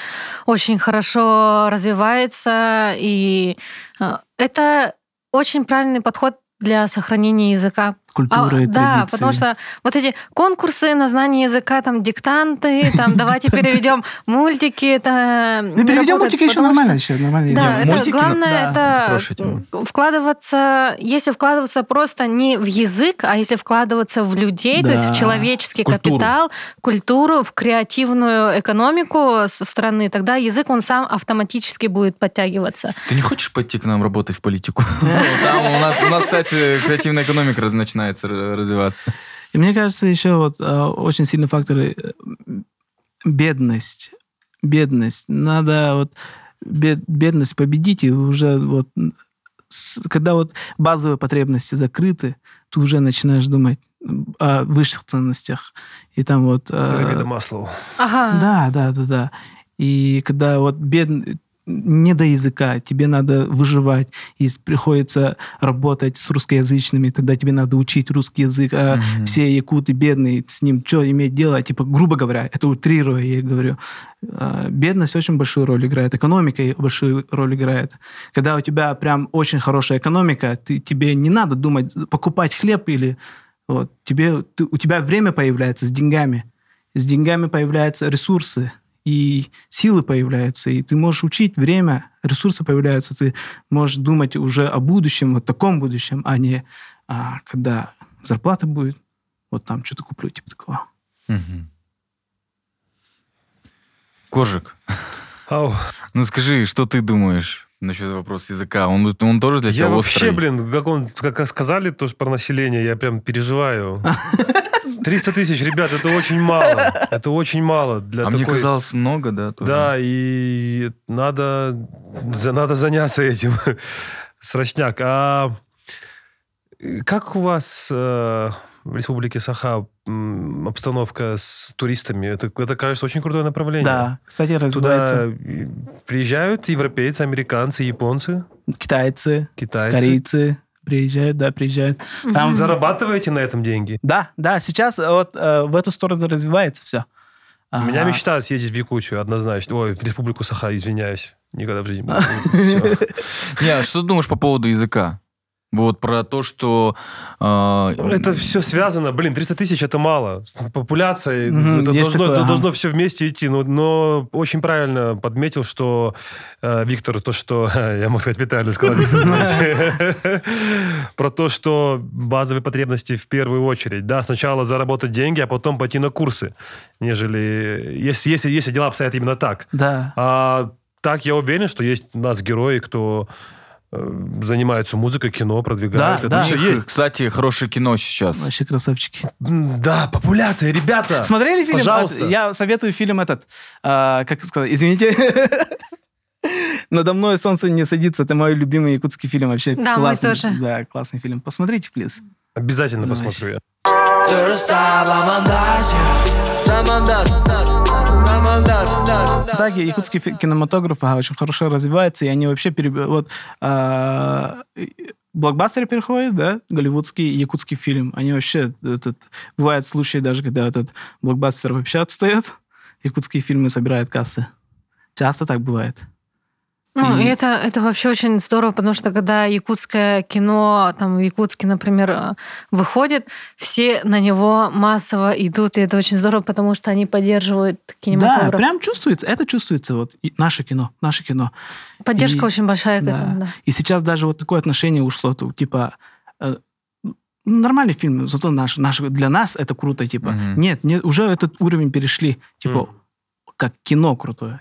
очень хорошо развивается. И э, это очень правильный подход для сохранения языка. Культуры, А, да, традиции. потому что вот эти конкурсы на знание языка, там диктанты, там <laughs> давайте переведем мультики, это Ну, переведем мультики еще нормально, еще нормально. Да, это ну, главное, это вкладываться, если вкладываться просто не в язык, а если вкладываться в людей, то есть в человеческий капитал, культуру, в креативную экономику со страны, тогда язык он сам автоматически будет подтягиваться. Ты не хочешь пойти к нам работать в политику? <laughs> Там у нас, у нас, кстати, креативная экономика раз- начинается развиваться. И мне кажется, еще вот а, очень сильный фактор э, бедность. Бедность. Надо вот бед- бедность победить, и уже вот с- когда вот базовые потребности закрыты, ты уже начинаешь думать о высших ценностях. И там вот... э, Пирамида Маслоу. Ага. Да, да, да, да. И когда вот бед... не до языка, тебе надо выживать, и приходится работать с русскоязычными, тогда тебе надо учить русский язык, а Мгм. все якуты бедные, с ним что иметь дело, типа, грубо говоря, это утрируя, я говорю. А, Бедность очень большую роль играет, экономика большую роль играет. Когда у тебя прям очень хорошая экономика, ты, тебе не надо думать, покупать хлеб или... Вот, тебе, ты- у тебя время появляется с деньгами. С деньгами появляются ресурсы. И силы появляются, и ты можешь учить время, ресурсы появляются, ты можешь думать уже о будущем, вот таком будущем, а не а, когда зарплата будет, вот там что-то куплю, типа такого. Мгм. Кожик, Ау. ну скажи, что ты думаешь насчет вопроса языка? Он, он тоже для Я тебя вообще, острый? блин, как он, как сказали тоже про население, я прям переживаю. <laughs> 300 тысяч, ребят, это очень мало. Это очень мало для а мне такой... казалось много, да? тоже? Да, и надо, за- надо заняться этим. Срочняк. А как у вас э, в Республике Саха м, обстановка с туристами? Это, это, кажется, очень крутое направление. Да, кстати, Туда развивается э, приезжают европейцы, американцы, японцы, китайцы, китайцы. корейцы приезжают, да, приезжают. Там Зарабатываете на этом деньги? Да, да, сейчас вот э, в эту сторону развивается все. У меня мечта съездить в Якутию, однозначно. Ой, в Республику Саха, извиняюсь. Никогда в жизни. не. <laughs> Не, а что ты думаешь по поводу языка? Вот про то, что... э, Это все связано. Блин, 300 тысяч это мало. С популяцией Мгм, это, должно, такое, это ага. должно все вместе идти. Но, но очень правильно подметил, что э, Виктор, то, что... <laughs> Я могу сказать, Виталий сказал. <laughs> Про то, что базовые потребности в первую очередь. Да, сначала заработать деньги, а потом пойти на курсы. Нежели... Если, если, если дела обстоят именно так. Да. А так я уверен, что есть у нас герои, кто занимаются музыкой, кино, продвигают. Да, Это да. все есть. Кстати, хорошее кино сейчас. Вообще красавчики. Да, популяция, ребята. Смотрели фильм? Пожалуйста. Я советую фильм этот. а, как сказать? Извините. <laughs> Надо мной солнце не садится. Это мой любимый якутский фильм вообще. Да, мой классный, тоже. Да, классный фильм. Посмотрите, плиз. Обязательно Давай. посмотрю я. И якутский кинематограф очень хорошо развивается, и они вообще переб- вот а, блокбастеры переходят, да, голливудский, якутский фильм. Они вообще этот бывают случаи даже, когда этот блокбастер вообще отстает, якутские фильмы собирают кассы. Часто так бывает. Ну, И- это, это вообще очень здорово, потому что когда якутское кино, там, в Якутске, например, э, выходит, все на него массово идут, и это очень здорово, потому что они поддерживают Да, кинематограф. прям чувствуется, это чувствуется вот и наше кино, наше кино. Поддержка и- очень большая к Да. этому, да. И сейчас даже вот такое отношение ушло, то, типа, э, ну, нормальный фильм, зато наш, наш, для нас это круто, типа. Мгм. Нет, нет, уже этот уровень перешли, типа, Мгм. как кино крутое.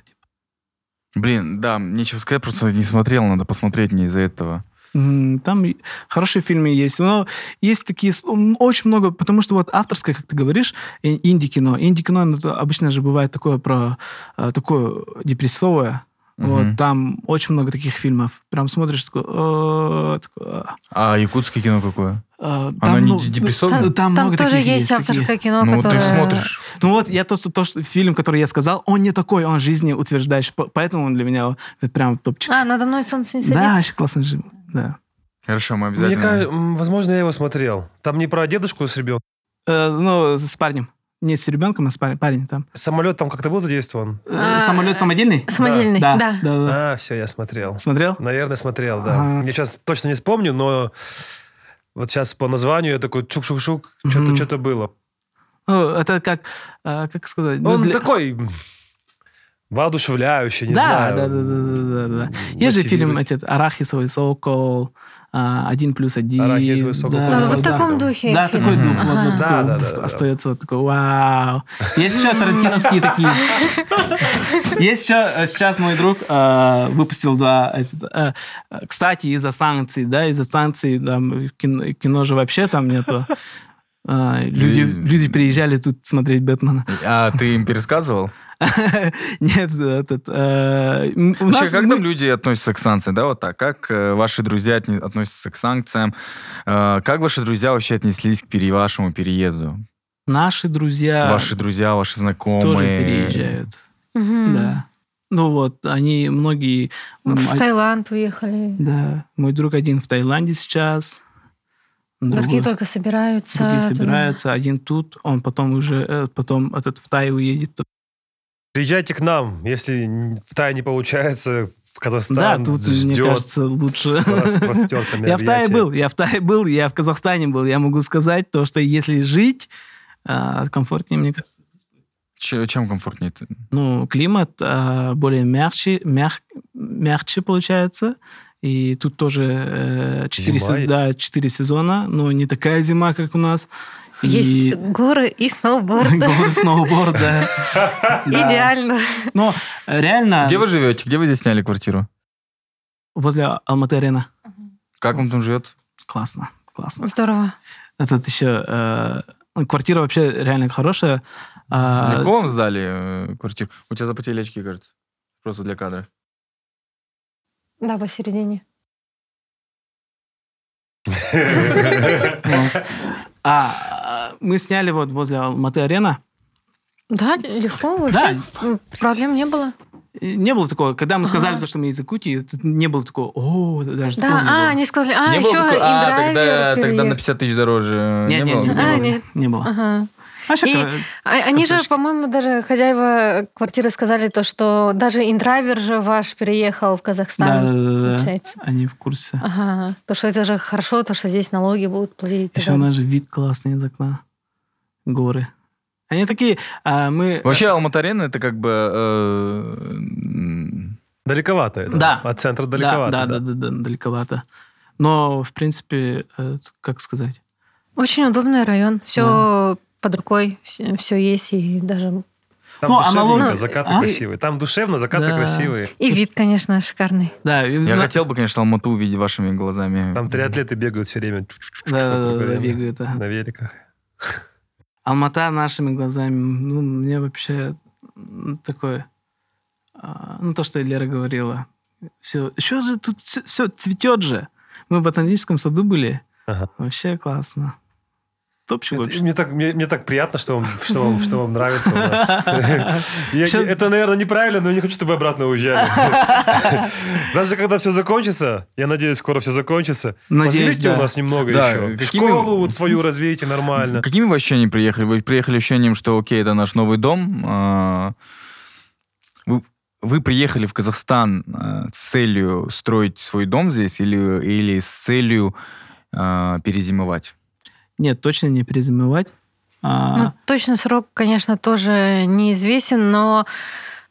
Блин, да, нечего сказать, просто не смотрел, надо посмотреть мне из-за этого. Там хорошие фильмы есть, но есть такие очень много, потому что вот авторское, как ты говоришь, инди-кино. Инди-кино ну, обычно же бывает такое про э, такое депрессовое. Мгм. Вот там очень много таких фильмов. Прям смотришь такой, «Э, такой, «А». А якутское кино какое? Э, Оно не ну, де- депрессовое? Там, там Там много тоже таких есть такие. авторское кино, ну, которое... ты смотришь. Ну вот, я то, что, то, что фильм, который я сказал, он не такой, он жизнеутверждающий, по- поэтому он для меня прям топчик. А, надо мной солнце не садится. да, очень классный фильм, да. Хорошо, мы Мне обязательно... кажется, м, возможно, я его смотрел. Там не про дедушку с ребенком. Э, ну, с парнем. Не с ребенком, а с парень, парень там. Самолет там как-то был задействован? Э, Самолет самодельный? Самодельный, Да, да. да, да. А, все, я смотрел. Смотрел? Наверное, смотрел, да. Ага. Я сейчас точно не вспомню, но вот сейчас по названию я такой чук-чук-чук, что-то что-то было. Ну, это как, э, как сказать? ну, Он для- такой воодушевляющий, не да, знаю. да, да, да, да, да, да. Есть же фильм этот «Арахисовый сокол», «Один плюс один». «Арахисовый сокол» Да, Ну, вот в да. таком духе. Да, фильм. такой дух. Мгм. Вот, вот Ага. такой, Да, да, да, да. остается вот такой, вау. Есть еще тарантиновские такие. Есть еще, э, сейчас мой друг э, выпустил два. э, э, Кстати, из-за санкций, да, из-за санкций, там, кино, кино же вообще там нету. А, Люди, люди приезжали тут смотреть Бэтмена. А ты им пересказывал? <laughs> Нет, этот... э, Вообще, как там люди относятся к санкциям, да, вот так? Как э, ваши друзья относятся к санкциям? Э, как ваши друзья вообще отнеслись к пере- вашему переезду? Наши друзья Ваши друзья, ваши знакомые? тоже переезжают. Да. Ну вот, они многие... В а- Таиланд уехали. Да, мой друг один в Таиланде сейчас. Другие только собираются. другие туда. собираются, один тут, он потом уже, потом этот в Тай уедет. Приезжайте к нам, если в Тае не получается, в Казахстан Да, тут, мне ждет кажется, лучше. <laughs> Я в Тае был, я в Тае был, я в Казахстане был. Я могу сказать то, что если жить, а, комфортнее, мне кажется. Че- чем комфортнее? ты? Ну, климат а, более мягче, мяг- мягче получается. И тут тоже э, четыре, Зима се- есть? да, четыре сезона, но не такая зима, как у нас. И Есть горы и <laughs> сноуборд. горы, сноуборд, да. <laughs> Идеально. Но э, реально Где вы живете? Где вы здесь сняли квартиру? возле Алматы-арена. Как вам там живет? Классно, классно. Здорово. Этот еще... э, ну, квартира вообще реально хорошая. А, Легко вам сдали э, квартиру? У тебя запотели очки, кажется. Просто для кадра. Да, посередине. А, мы сняли вот возле Алматы-арена. Да, легко вообще. Да. Проблем не было. Не было такого, когда мы сказали, Ага. то, что мы из Якутии, тут не было такого, о, даже Да, такого не а, было. они сказали, а, не еще было такой- а, тогда, тогда на переехал. 50 тысяч дороже. Не, не, было? не, не А, было. нет. Не было. Ага. Щас, И- э, А- Они же, по-моему, даже хозяева квартиры сказали то, что даже индрайвер же ваш переехал в да, Казахстан, да, да, да, получается. они в курсе. Ага, то, что это же хорошо, то, что здесь налоги будут платить. Еще у нас же вид классный из окна. Горы. Они такие, а мы... Вообще, Алмата-арена это как бы... э, Далековато это. Да. От центра да, далековато. да, да, да, да, далековато. Но, в принципе, э, как сказать? Очень удобный район. Все под рукой, все, есть, и даже... Там Ну, душевненько, аналог- закаты А? красивые. Там душевно, закаты Да. красивые. И вид, конечно, шикарный. Да, и Я на- хотел бы, конечно, Алмату увидеть вашими глазами. Там триатлеты бегают все время. Да, да, да, Время. бегают, ага. На великах. <laughs> Алмата нашими глазами, ну, мне вообще такое, а, ну, то, что Лера говорила. Все, еще же тут все, цветет же. Мы в ботаническом саду были. Ага. Вообще классно. Топчик Это- вообще. Мне так, мне, мне так приятно, что вам, что вам, что вам нравится у нас. <laughs> Это, наверное, неправильно, но я не хочу, чтобы вы обратно уезжали. <laughs> Даже когда все закончится, я надеюсь, скоро все закончится, да. у нас немного еще. Школу вот свою развейте нормально. Какими вы ощущениями приехали? Вы приехали ощущением, что окей, это наш новый дом. а, Вы, вы приехали в Казахстан а, с целью строить свой дом здесь или, или с целью а, перезимовать? Нет, точно не перезимовать. А, Ну, точно срок, конечно, тоже неизвестен, но,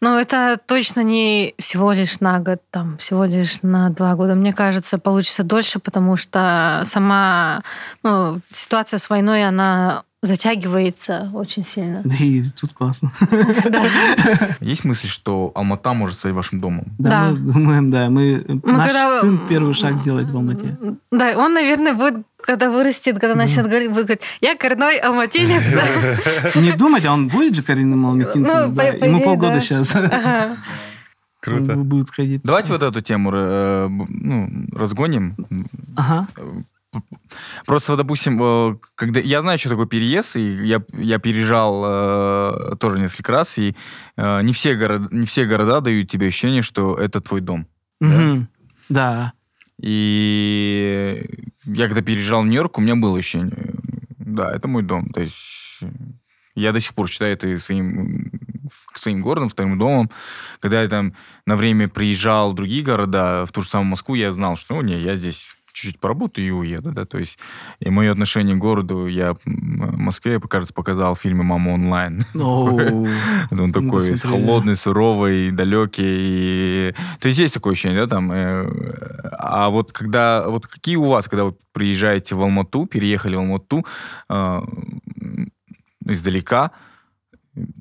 но это точно не всего лишь на год, там, всего лишь на два года. Мне кажется, получится дольше, потому что сама ну, ситуация с войной, она затягивается очень сильно. да и тут классно. Есть мысль, что Алмата может стать вашим домом? Да, мы думаем, да, мы, наш сын первый шаг сделает в Алмате. Да, он, наверное, будет, когда вырастет, когда начнет говорить, будет говорить, я коренной алматинец. <laughs> Не думать, а он будет же коренным алматинцем. Ну, Ему полгода да. сейчас. <laughs> Круто. Будет ходить. Давайте вот эту тему э, ну, разгоним. Ага. Просто, допустим, э, когда я знаю, что такое переезд, и я, я переезжал э, тоже несколько раз, и э, не, все города, не все города дают тебе ощущение, что это твой дом. Мгм. Да. И я когда переезжал в Нью-Йорк, у меня было ощущение, да, это мой дом. То есть я до сих пор считаю это своим, м, своим городом, вторым домом. Когда я там на время приезжал в другие города, в ту же самую Москву, я знал, что, ну, не, я здесь чуть-чуть поработаю и уеду, да, то есть и мое отношение к городу я в Москве, кажется, показал в фильме «Мама онлайн». <laughs> Он такой холодный, суровый, далекий. То есть есть такое ощущение, да, там. э, А вот когда, вот какие у вас, когда вы приезжаете в Алмату, переехали в Алмату м, издалека,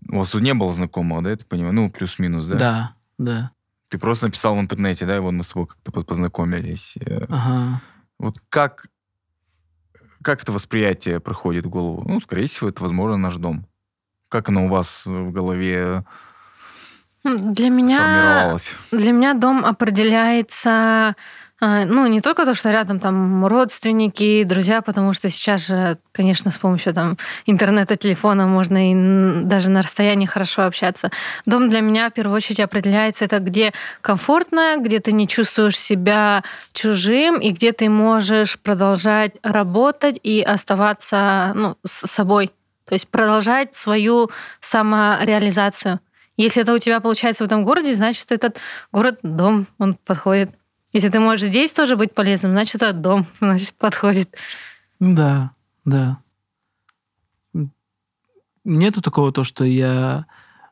у вас тут не было знакомого, да, я так понимаю? Ну, плюс-минус, да? Да, да. Ты просто написал в интернете, да, и вот мы с тобой как-то по- познакомились. Э, Ага. Вот как, как это восприятие проходит в голову? Ну, скорее всего, это, возможно, наш дом. Как оно у вас в голове Для меня... сформировалось? Для меня дом определяется, ну, не только то, что рядом там родственники, друзья, потому что сейчас же, конечно, с помощью там интернета, телефона можно и даже на расстоянии хорошо общаться. Дом для меня в первую очередь определяется это где комфортно, где ты не чувствуешь себя чужим и где ты можешь продолжать работать и оставаться ну, с собой. То есть продолжать свою самореализацию. Если это у тебя получается в этом городе, значит, этот город дом, он подходит. Если ты можешь здесь тоже быть полезным, значит, это дом, <laughs> значит, подходит. Да, да. Нету такого, то, что я...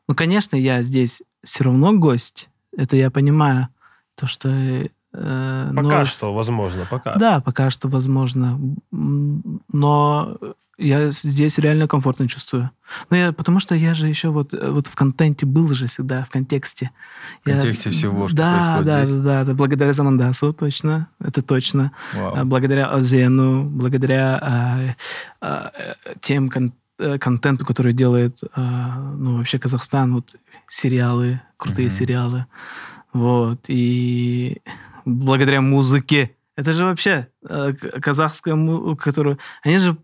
Ну, конечно, я здесь все равно гость. Это я понимаю. То, что... э, Пока но- что, возможно, пока. Да, пока что возможно. Но я здесь реально комфортно чувствую. Ну, я, потому что я же еще вот, э, вот в контенте был же всегда, в контексте. В контексте всего, что да, происходит да, здесь. Да, да, да, благодаря Замандасу, точно, это точно. Вау. А, Благодаря Озену, благодаря а, а, тем кон- э, контенту, который делает, а, ну, вообще Казахстан, вот сериалы, крутые Мгм. сериалы. Вот. И благодаря музыке. Это же вообще э, казахская музыка, которую... Они же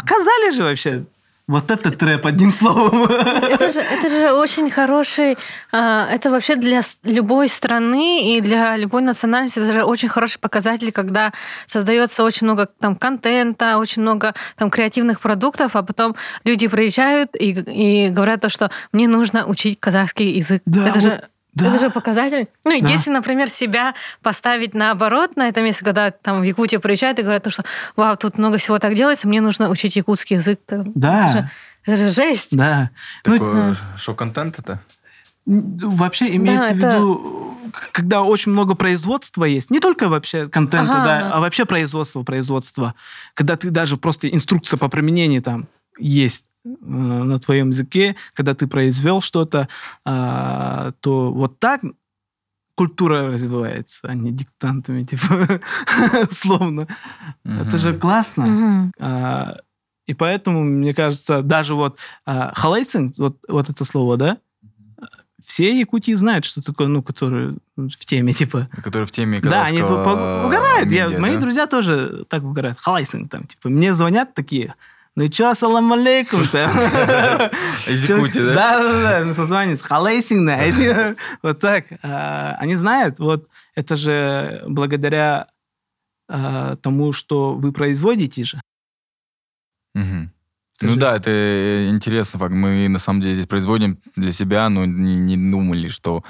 показали же вообще вот этот трэп, одним словом. Это же, это же очень хороший, а, это вообще для любой страны и для любой национальности, это же очень хороший показатель, когда создается очень много там контента, очень много там креативных продуктов, а потом люди приезжают и, и говорят то, что мне нужно учить казахский язык. Да, это вот, же да. Это же показатель. Ну, Да. если, например, себя поставить наоборот на это место, когда там в Якутию приезжают и говорят, то, что вау, тут много всего так делается, мне нужно учить якутский язык. то Да. Это же, это же жесть. Да. Ну, Такой шоу-контент это? Вообще имеется в это- виду, когда очень много производства есть, не только вообще контента, Ага, да, ага. а вообще производство, производство, когда ты даже просто инструкция по применению там есть э, на твоем языке, когда ты произвел что-то, а, то вот так культура развивается, а не диктантами, <laughs> типа, условно. Это же классно. А, и поэтому, мне кажется, даже вот а, қалайсың, вот, вот это слово, да, все якутии знают, что такое, ну, которые в теме, типа. Который в теме Да, они угорают. Я- мои друзья тоже так угорают. Қалайсың там, типа, мне звонят такие, ну чё, ассалам алейкум-то? <laughs> Из Якутии, да? Да, да, да, на созванец. Қалайсың, да. <laughs> Вот так. А, Они знают, вот это же благодаря а, тому, что вы производите же. Ты Ну же- да, это э, интересно факт. Мы на самом деле здесь производим для себя, но не, не думали, что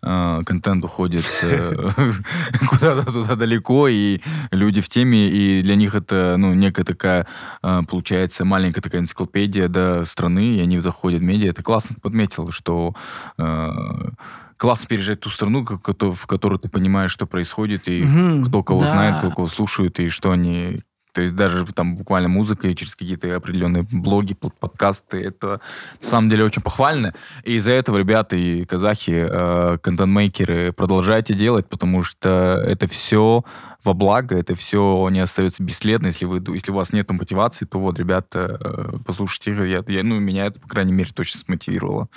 э, контент уходит э, <laughs> куда-то туда далеко, и люди в теме, и для них это, ну, некая такая, э, получается, маленькая такая энциклопедия, да, страны, и они заходят в медиа. Это классно подметил, что э, классно переезжать в ту страну, в которой ты понимаешь, что происходит, и Мгм, кто кого да. знает, кто кого слушают, и что они... То есть даже там буквально музыка и через какие-то определенные блоги, под- подкасты, это на самом деле очень похвально. И из-за этого ребята и казахи, э, контент-мейкеры, продолжайте делать, потому что это все во благо, это все не остается бесследно. Если, вы, если у вас нет мотивации, то вот, ребята, э, послушайте. Я, я- ну, меня это, по крайней мере, точно смотивировало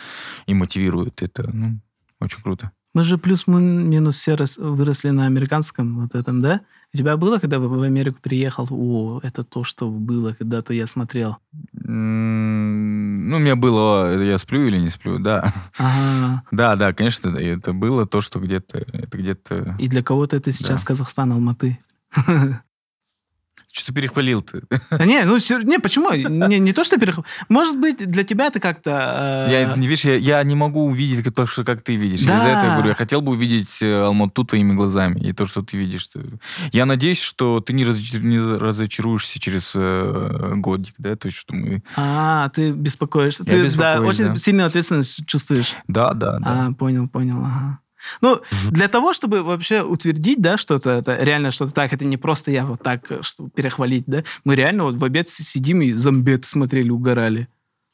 и мотивирует. Это ну, очень круто. Мы же плюс-минус все рас- выросли на американском вот этом, да? У тебя было, когда в в Америку приехал? О, это то, что было, когда-то я смотрел. Ну, у меня было, я сплю или не сплю, да. Ага. <laughs> Да, да, конечно, это было то, что где-то, это где-то... И для кого-то это сейчас Да. Казахстан, Алматы. <laughs> Что ты перехвалил ты? Не, ну не, почему? Не, не то, что переход. Может быть, для тебя это как-то... э, Я, не видишь, я, я не могу увидеть то, что как ты видишь. Да. Из-за этого я говорю, я хотел бы увидеть э, Алмату твоими глазами. И то, что ты видишь. ты- Я надеюсь, что ты не, разочар- не разочаруешься через э, годик, да? То есть, что мы... А, ты беспокоишься. Я ты, да, очень да. сильную ответственность чувствуешь. Да, да, да. А, понял, понял, ага. Ну, для того, чтобы вообще утвердить, да, что-то, это реально что-то так, это не просто я вот так, э, что перехвалить, да, мы реально вот в обед сидим и зомбеты смотрели, угорали.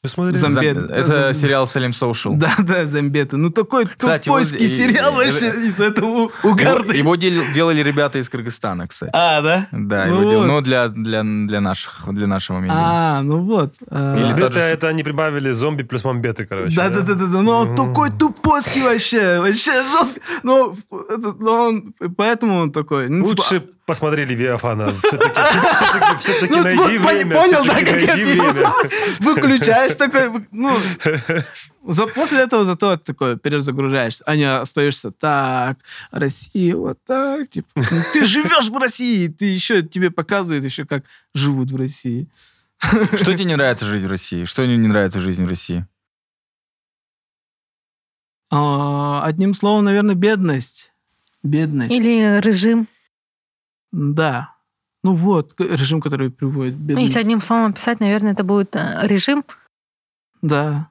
Посмотри. Зам- Зам- Замбед- Это зам- сериал Салем Social. Да, да, зомбеты. Ну, такой Кстати, тупойский и- сериал и- вообще из этого Его, угарный. его дел- делали ребята из Кыргызстана, кстати. А, да? Да, Ну его дел- вот. но для, для, для, наших, для нашего медиа. А, ну вот. а. Тот же- это они прибавили зомби плюс мамбеты, короче. Да, да, да, да, да. Но он такой тупоский вообще, вообще жестко. Но, но он, поэтому он такой. ну, типа, Лучше посмотрели Виафана. Все-таки, все-таки, все-таки Ну, найди вот время. понял, да, как я время. Выключаешь <laughs> такой, ну, за, после этого зато ты такой перезагружаешься, а не остаешься так, Россия вот так, типа, ну, ты живешь в России, ты еще, тебе показывают еще, как живут в России. Что тебе не нравится жить в России? Что не нравится в жизни в России? А, одним словом, наверное, бедность. Бедность. Или режим. Да. Ну вот, режим, который приводит к Ну, бедности. если одним словом описать, наверное, это будет э, режим. Да.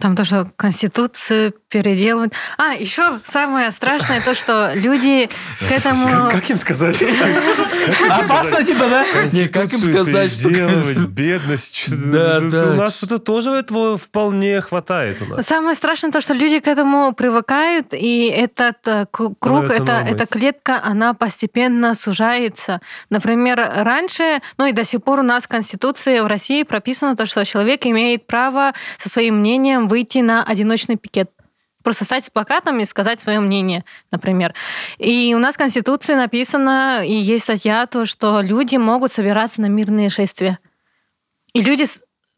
Там то, что Конституцию переделывают. А, еще самое страшное то, что люди к этому... <laughs> Как им сказать? Опасно типа, да? Не, как им сказать, что- бедность. чё- Да, У да. нас это тоже этого вполне хватает у нас. Самое страшное то, что люди к этому привыкают, и этот э, круг, нормой. эта клетка, она постепенно сужается. Например, раньше, ну и до сих пор у нас в Конституции в России прописано то, что человек имеет право со своим мнением выйти на одиночный пикет. Просто стать плакатом и сказать свое мнение, например. И у нас в Конституции написано, и есть статья, то, что люди могут собираться на мирные шествия. И люди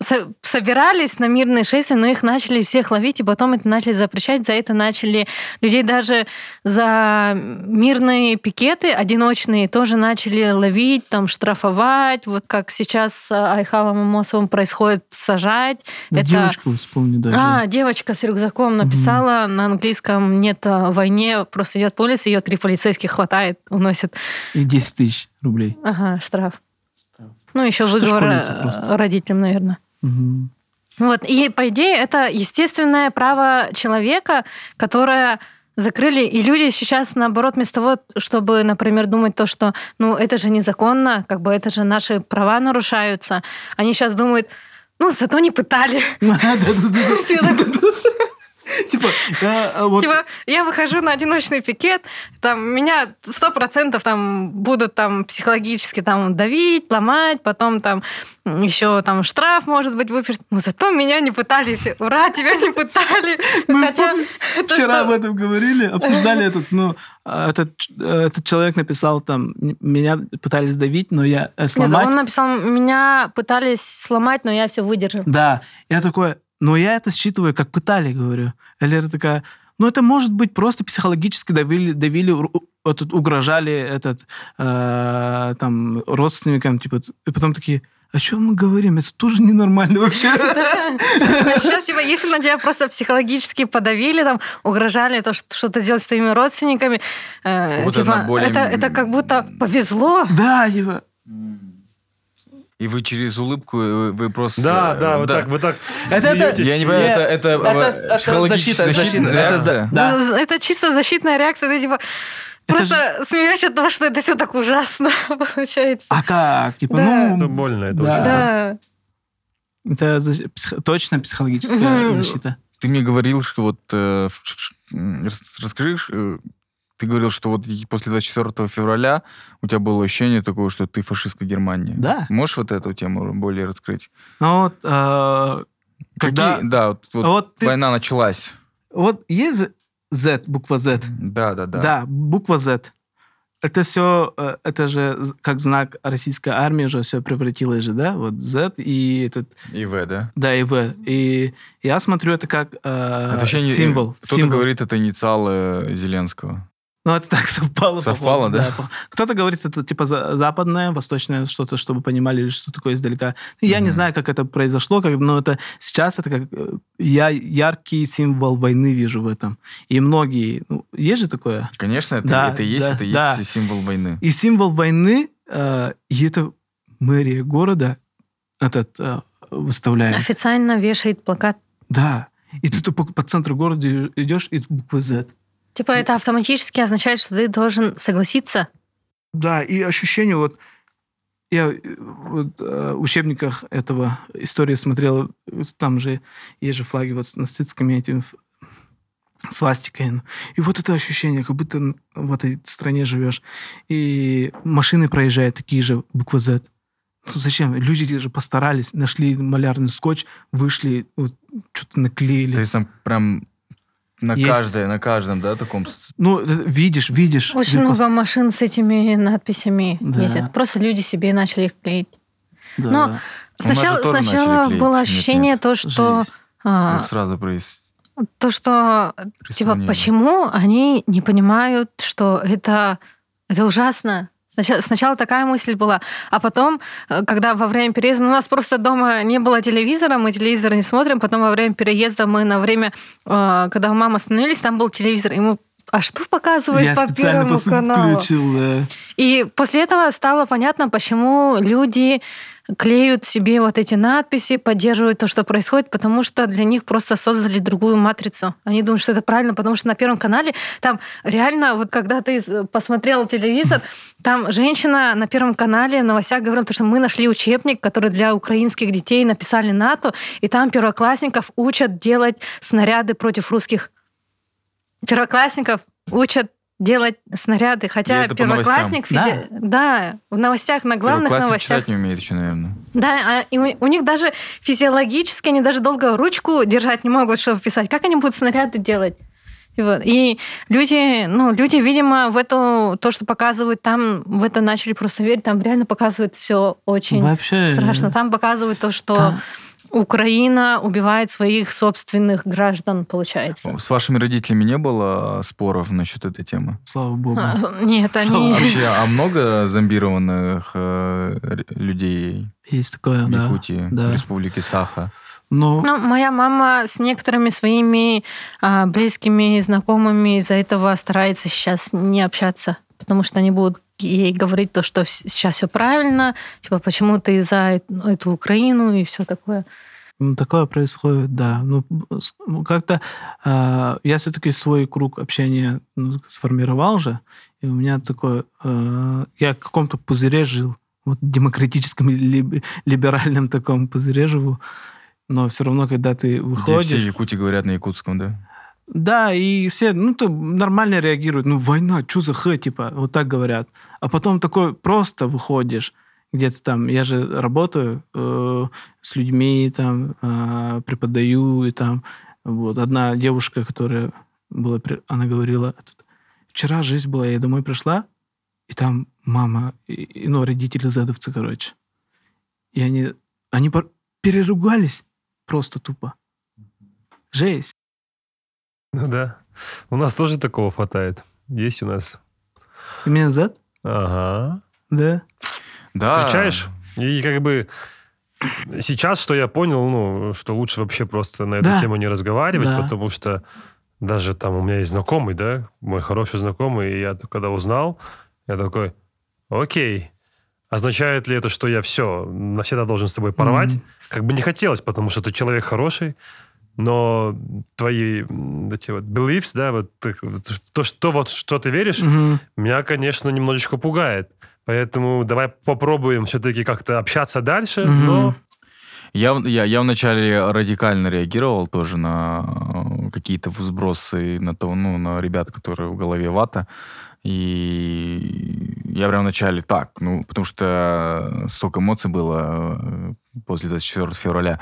со- собирались на мирные шествия, но их начали всех ловить, и потом это начали запрещать. За это начали людей даже за мирные пикеты одиночные тоже начали ловить, там штрафовать. Вот как сейчас с Айхалом Амосовым происходит, сажать. Да это... девочку вспомни даже. А, девочка с рюкзаком написала на английском «нет о войне», просто идет по улице, ее три полицейских хватает, уносят. И 10 тысяч рублей. Ага, штраф. Ну, еще выговор просто. родителям, наверное. Мгм. Вот, и по идее это естественное право человека, которое закрыли, и люди сейчас, наоборот, вместо того, чтобы, например, думать то, что, ну, это же незаконно, как бы это же наши права нарушаются, они сейчас думают, ну, зато не пытали. <laughs> <laughs> Типа, я, а, вот Типа, я выхожу на одиночный пикет, там меня сто процентов там будут там психологически там давить, ломать, потом там еще там штраф может быть выпишут. Но зато меня не пытали все. Ура, тебя не пытали. Мы Хотя вчера что? об этом говорили, обсуждали этот, ну, а, этот, э, этот человек написал там, меня пытались давить, но я э, Нет, сломать. он написал, меня пытались сломать, но я все выдержал. Да, я такой, но я это считываю, как пытали, говорю. Элера такая, ну это может быть просто психологически давили, давили этот, угрожали этот, э, там, родственникам, типа, и потом такие, о чем мы говорим? Это тоже ненормально вообще. <laughs> А сейчас, типа, если на тебя просто психологически подавили, там, угрожали, то что- что-то делать с твоими родственниками, э, типа, это как будто повезло. Да, типа, И вы через улыбку, э, вы просто... Да, э, да, вот так, вот так Это- это- смеетесь. Я не понимаю, Нет, это, это, это- э, это психологическая защита, защита, защитная это реакция? Да. Ну, Это чисто защитная реакция. Ты типа Это просто смеешься от того, что это все так ужасно <laughs> получается. А как? Типа, Да. Это ну, больно, это Да. Да. это защ- псих- точно психологическая защита. Ты мне говорил, что вот... э, Расскажи, э, ты говорил, что вот после 24 февраля у тебя было ощущение такое, что ты фашистская Германия. Да. Можешь вот эту тему более раскрыть? Ну вот, э, когда... Какие- Да, вот, вот вот ты- война началась. Вот есть Z, буква Z. Да, да, да. Да, буква Z. Это все, это же как знак российской армии уже все превратилось же, да? Вот Z и этот, И В, да? да, и В. И я смотрю это как э, Это символ. Кто-то символ. говорит, это инициалы Зеленского. Ну, это так совпало. <laughs> Совпало, по-моему, да? по- Кто-то говорит, это типа за- западное, восточное что-то, чтобы понимали, что такое издалека. Я не Мгм. знаю, как это произошло, как, но это сейчас это как э, я яркий символ войны вижу в этом. И многие, ну, есть же такое. Конечно, это, Да, это и есть, да, это и да. есть символ войны. И символ войны, э, и это мэрия города этот э, выставляет. Официально вешает плакат. Да. И ты по, по центру города идешь, и буква Z. Типа это автоматически означает, что ты должен согласиться. Да, и ощущение вот... Я э, вот, э, в учебниках этого истории смотрел, там же есть же флаги вот с нацистскими этими свастикой. ну. И вот это ощущение, как будто в этой стране живешь. И машины проезжают такие же, буква Z. Ну, зачем? Люди же постарались, нашли малярный скотч, вышли, вот, что-то наклеили. То есть там прям на Есть. каждой, на каждом, да, таком... Ну, это видишь, видишь. Очень много пос- машин с этими надписями Да. ездят. Просто люди себе начали их клеить. Да. Но мы Сначала, сначала было Нет, ощущение нет. то, что Жесть. а, сразу проис- то, что типа почему они не понимают, что это это ужасно. Сначала, такая мысль была, а потом, э, когда во время переезда, ну, у нас просто дома не было телевизора, мы телевизор не смотрим, потом во время переезда мы на время, э, когда у мамы остановились, там был телевизор, и мы а что показывают Я по первому каналу? включил, да. И после этого стало понятно, почему люди клеют себе вот эти надписи, поддерживают то, что происходит, потому что для них просто создали другую матрицу. Они думают, что это правильно, потому что на Первом канале там реально, вот когда ты посмотрел телевизор, <laughs> там женщина на Первом канале в новостях говорила, что мы нашли учебник, который для украинских детей написали НАТО, и там первоклассников учат делать снаряды против русских. Первоклассников учат делать снаряды, хотя это по первоклассник физи... да. в новостях на главных новостях. читать не умеет еще, наверное. Да, а и у, у них даже физиологически они даже долго ручку держать не могут, чтобы писать. Как они будут снаряды делать? И, вот. и люди, ну, люди, видимо, в эту то, что показывают там, в это начали просто верить. Там реально показывают все очень Вообще, страшно. Там показывают то, что Там- Украина убивает своих собственных граждан, получается. С вашими родителями не было споров насчет этой темы? Слава богу. А, Нет, они... Вообще, а много зомбированных э, людей Есть такое, в. Якутии, да. в республике Саха? Ну, Ну, моя мама с некоторыми своими а, близкими и знакомыми из-за этого старается сейчас не общаться, потому что они будут ей говорить то, что сейчас все правильно, типа, почему ты за эт- эту Украину и все такое. Ну, такое происходит, да. Ну, ну, как-то э, я все-таки свой круг общения ну, сформировал же, и у меня такой... э, я в каком-то пузыре жил, вот демократическом, либ- либеральном таком пузыре живу, но все равно, когда ты Где выходишь... все в Якутии говорят на якутском, да? Да, и все, ну, то нормально реагируют. Ну, война, что за х, типа, вот так говорят. А потом такой просто выходишь, где-то там, я же работаю э, с людьми, там, э, преподаю, и там, вот, одна девушка, которая была, она говорила, вчера жизнь была, я домой пришла, и там мама, и, ну, родители задовцы, короче. И они, они переругались просто тупо. Жесть. Ну да. У нас тоже такого хватает. Есть у нас. Именно Z? Ага. Да. Да. Встречаешь? И как бы сейчас, что я понял, ну, что лучше вообще просто на эту Да. тему не разговаривать, Да. потому что даже там у меня есть знакомый, да, мой хороший знакомый, и я когда узнал, я такой, окей, означает ли это, что я все, навсегда должен с тобой порвать? Мгм. Как бы не хотелось, потому что ты человек хороший, но твои эти вот beliefs, да, вот то, что вот что ты веришь, Мгм. меня, конечно, немножечко пугает. Поэтому давай попробуем все-таки как-то общаться дальше, Мгм. но Я, я, я вначале радикально реагировал тоже на э, какие-то взбросы, на, то, ну, на ребят, которые в голове вата. И я прям вначале так, ну, потому что столько эмоций было э, после 24 февраля.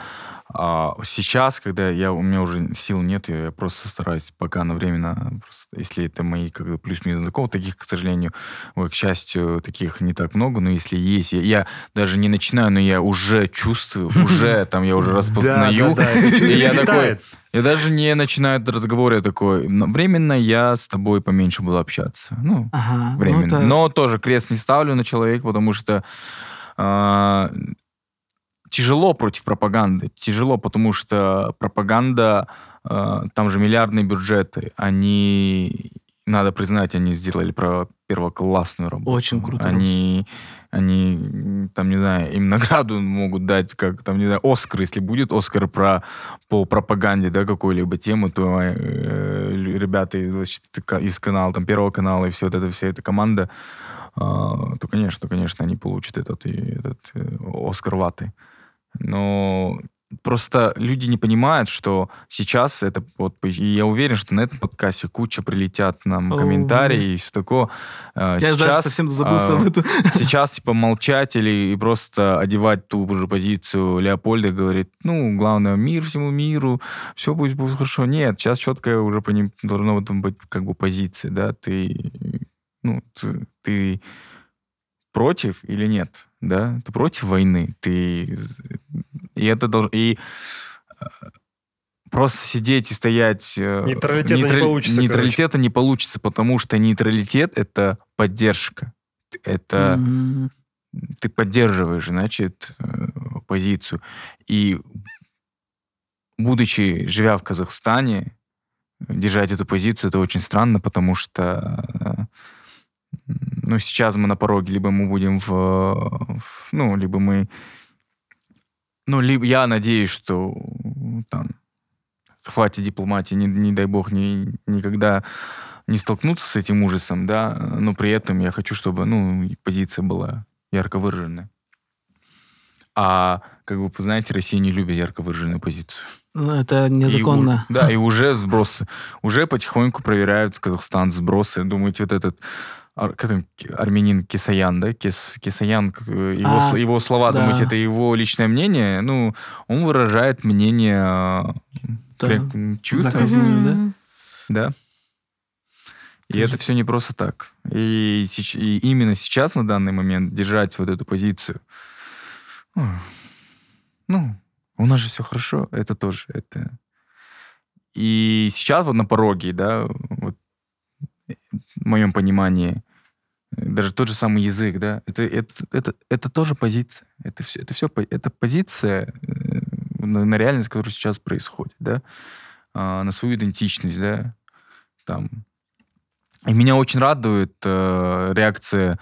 А сейчас, когда я, у меня уже сил нет, я просто стараюсь пока на временно, просто, если это мои как бы плюс-минус знакомые, таких, к сожалению, к счастью, таких не так много, но если есть, я, я даже не начинаю, но я уже чувствую, уже там я уже <laughs> распознаю, и я такой, я даже не начинаю этот разговор, я такой, «Ну, временно я с тобой поменьше буду общаться. Ну, Ага. ну, временно. это- Но тоже крест не ставлю на человека, потому что а, тяжело против пропаганды. Тяжело, потому что пропаганда, а, там же миллиардные бюджеты, они, надо признать, они сделали про первоклассную работу. Очень круто Они, они, там, не знаю, им награду могут дать, как, там, не знаю, Оскар, если будет Оскар про, по пропаганде, да, какой-либо темы, то э, ребята из, значит, из канала, там, Первого канала и все вот это, вся эта команда, а, то, конечно, конечно, они получат этот, этот э, Оскар ваты. Но просто люди не понимают, что сейчас это вот, и я уверен, что на этом подкасте куча прилетят нам О, комментарии и все такое. А, Я даже сейчас, совсем забылся а, об этом. <laughs> Сейчас, типа, молчать или и просто одевать ту же позицию Леопольда, говорит, ну, главное, мир всему миру, все будет, будет хорошо. Нет, сейчас четкая уже по ним этом быть как бы позиция, да, ты, ну, ты, ты против или нет, да, ты против войны, ты, и это должно, и э, просто сидеть и стоять... э, Нейтралитета не нейтраль- получится, Нейтралитета не получится, потому что нейтралитет — это поддержка. Это Мгм. ты поддерживаешь, значит, э, позицию. И будучи, живя в Казахстане, держать эту позицию, это очень странно, потому что ну, сейчас мы на пороге, либо мы будем в, в- ну, либо мы Ну, либо я надеюсь, что там хватит дипломатии, не, не дай бог, ни, никогда не столкнуться с этим ужасом, да, но при этом я хочу, чтобы, ну, и позиция была ярко выраженная. А, как вы знаете, Россия не любит ярко выраженную позицию. Ну, Это И незаконно. у- да, и уже сбросы. Уже потихоньку проверяют Казахстан сбросы. Думаете, вот этот ар- как там, ки- армянин Кисаян, да? Кис, Кисаян, его, А, с- его слова, да. думаете, это его личное мнение? Ну, он выражает мнение э, Да. чью-то, да? Да? И Тоже- это все не просто так. И, и именно сейчас, на данный момент, держать вот эту позицию, ну, у нас же все хорошо, это тоже, это... И сейчас вот на пороге, да, вот, в моем понимании, даже тот же самый язык, да, это, это, это, это тоже позиция. Это все, это все, это позиция э, на, на реальность, которая сейчас происходит, да, а, на свою идентичность, да, там. И меня очень радует э, реакция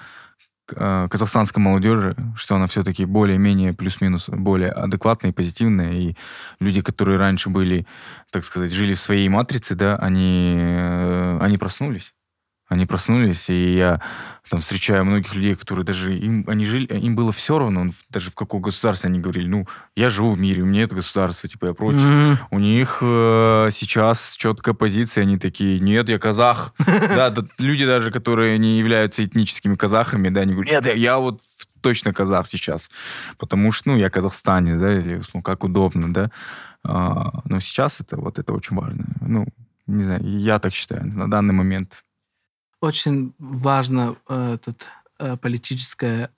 э, казахстанской молодежи, что она все-таки более-менее плюс-минус более адекватная и позитивная. И люди, которые раньше были, так сказать, жили в своей матрице, да, они, э, они проснулись. Они проснулись, и я там встречаю многих людей, которые даже им, они жили, им было все равно, даже в каком государстве они говорили, ну, я живу в мире, у меня это государство, типа, я против. Мгм. У них э, сейчас четкая позиция, они такие, нет, я казах. <laughs> Да, люди даже, которые не являются этническими казахами, да, они говорят, нет, я, я вот точно казах сейчас, потому что, ну, я казахстанец, да, или ну, как удобно, да. А, но сейчас это вот это очень важно. Ну, не знаю, я так считаю на данный момент. Очень важно э, этот, э, политическая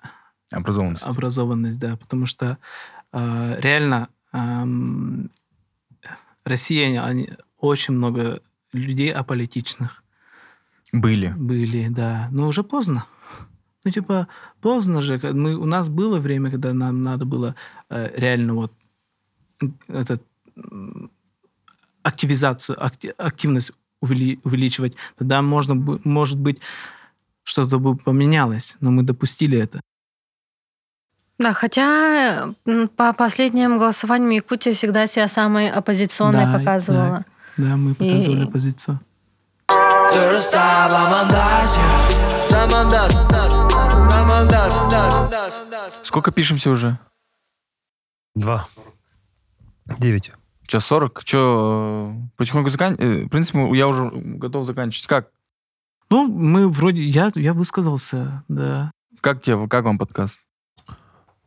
Образованность. образованность, да, потому что э, реально эм, Россия, они, очень много людей аполитичных Были. были, да, но уже поздно. Ну, типа, поздно же. Мы, у нас было время, когда нам надо было э, реально вот этот активизацию, акти- активность увеличивать. Тогда можно, может быть, что-то бы поменялось, но мы допустили это. Да, хотя по последним голосованиям Якутия всегда себя самой оппозиционной Да, показывала. Да, мы показывали И- позицию. Ты же стала мандасия Сколько пишемся уже? Два. Девять. Час сорок? Че, потихоньку заканчивать? В принципе, я уже готов заканчивать. Как? Ну, мы вроде... Я, я высказался, да. Как тебе, как вам подкаст?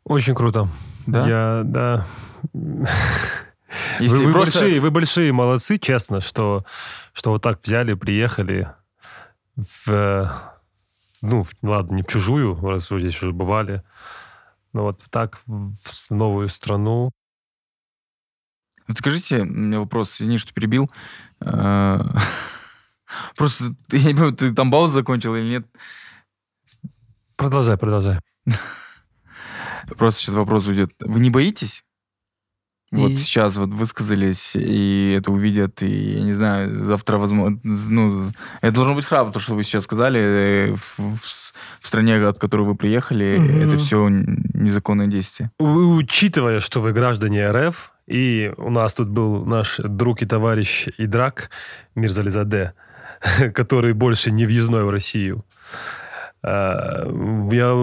Очень круто. Да? Я, да. <laughs> Если вы, вы просто- большие, вы большие молодцы, честно, что, что вот так взяли, приехали в, э, ну, ладно, не в чужую, раз вы здесь уже бывали, но вот так в новую страну. Вот Скажите, у меня вопрос, извини, что перебил. Э, <laughs> Просто, я не понимаю, ты там паузу закончил или нет? Продолжай, продолжай. <laughs> Просто сейчас вопрос уйдет. Вы не боитесь? Вот И- сейчас вот высказались, и это увидят, и, я не знаю, завтра, возможно, ну, это должно быть храбро, то, что вы сейчас сказали, э, в, в в стране, от которой вы приехали, Мгм. это все незаконное действие. Учитывая, что вы граждане РФ, и у нас тут был наш друг и товарищ Идрак Мирзализаде, <laughs> который больше не въездной в Россию, э, я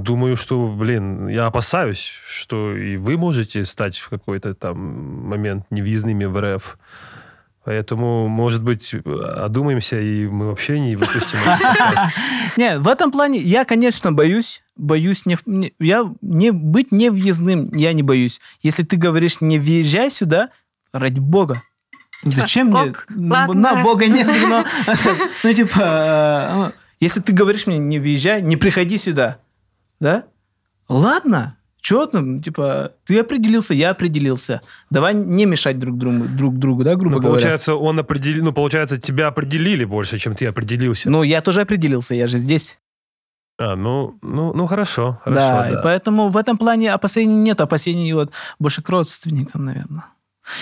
думаю, что, блин, я опасаюсь, что и вы можете стать в какой-то там момент невъездными в РФ. Поэтому, может быть, одумаемся, и мы вообще не выпустим. <laughs> Не, в этом плане я, конечно, боюсь. Боюсь не, я не быть не въездным, я не боюсь. Если ты говоришь не въезжай сюда, ради бога. Зачем мне? На бога нет. но- <laughs> ну, типа, э, если ты говоришь мне не въезжай, не приходи сюда, да? Ладно, что там, типа, ты определился, я определился. Давай не мешать друг другу, друг другу, да, грубо Ну, говоря. получается, он определил, ну, получается, тебя определили больше, чем ты определился. Ну, я тоже определился, я же здесь. А, ну, ну, ну хорошо, хорошо, да, да. и поэтому в этом плане опасений нет, опасений вот больше к родственникам, наверное.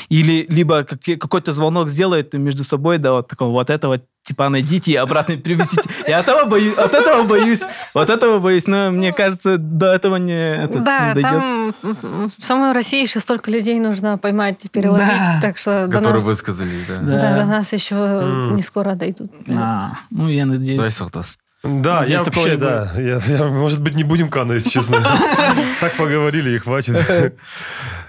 Или либо какой-то звонок сделает между собой, да, вот такого, вот этого типа найдите и обратно привезите. Я от этого боюсь, от этого боюсь, вот этого боюсь, но мне кажется, до этого не, этот, Да, не дойдет. там в самой России еще столько людей нужно поймать и переловить, Да. так что Которые нас, высказались, да. Да. да, до нас еще М. не скоро дойдут. А, ну, я надеюсь. Дай, Салтас. Да, Надеюсь, я вообще, да. Я, я, может быть, не будем Кана, если честно. <laughs> Так поговорили и хватит. <laughs>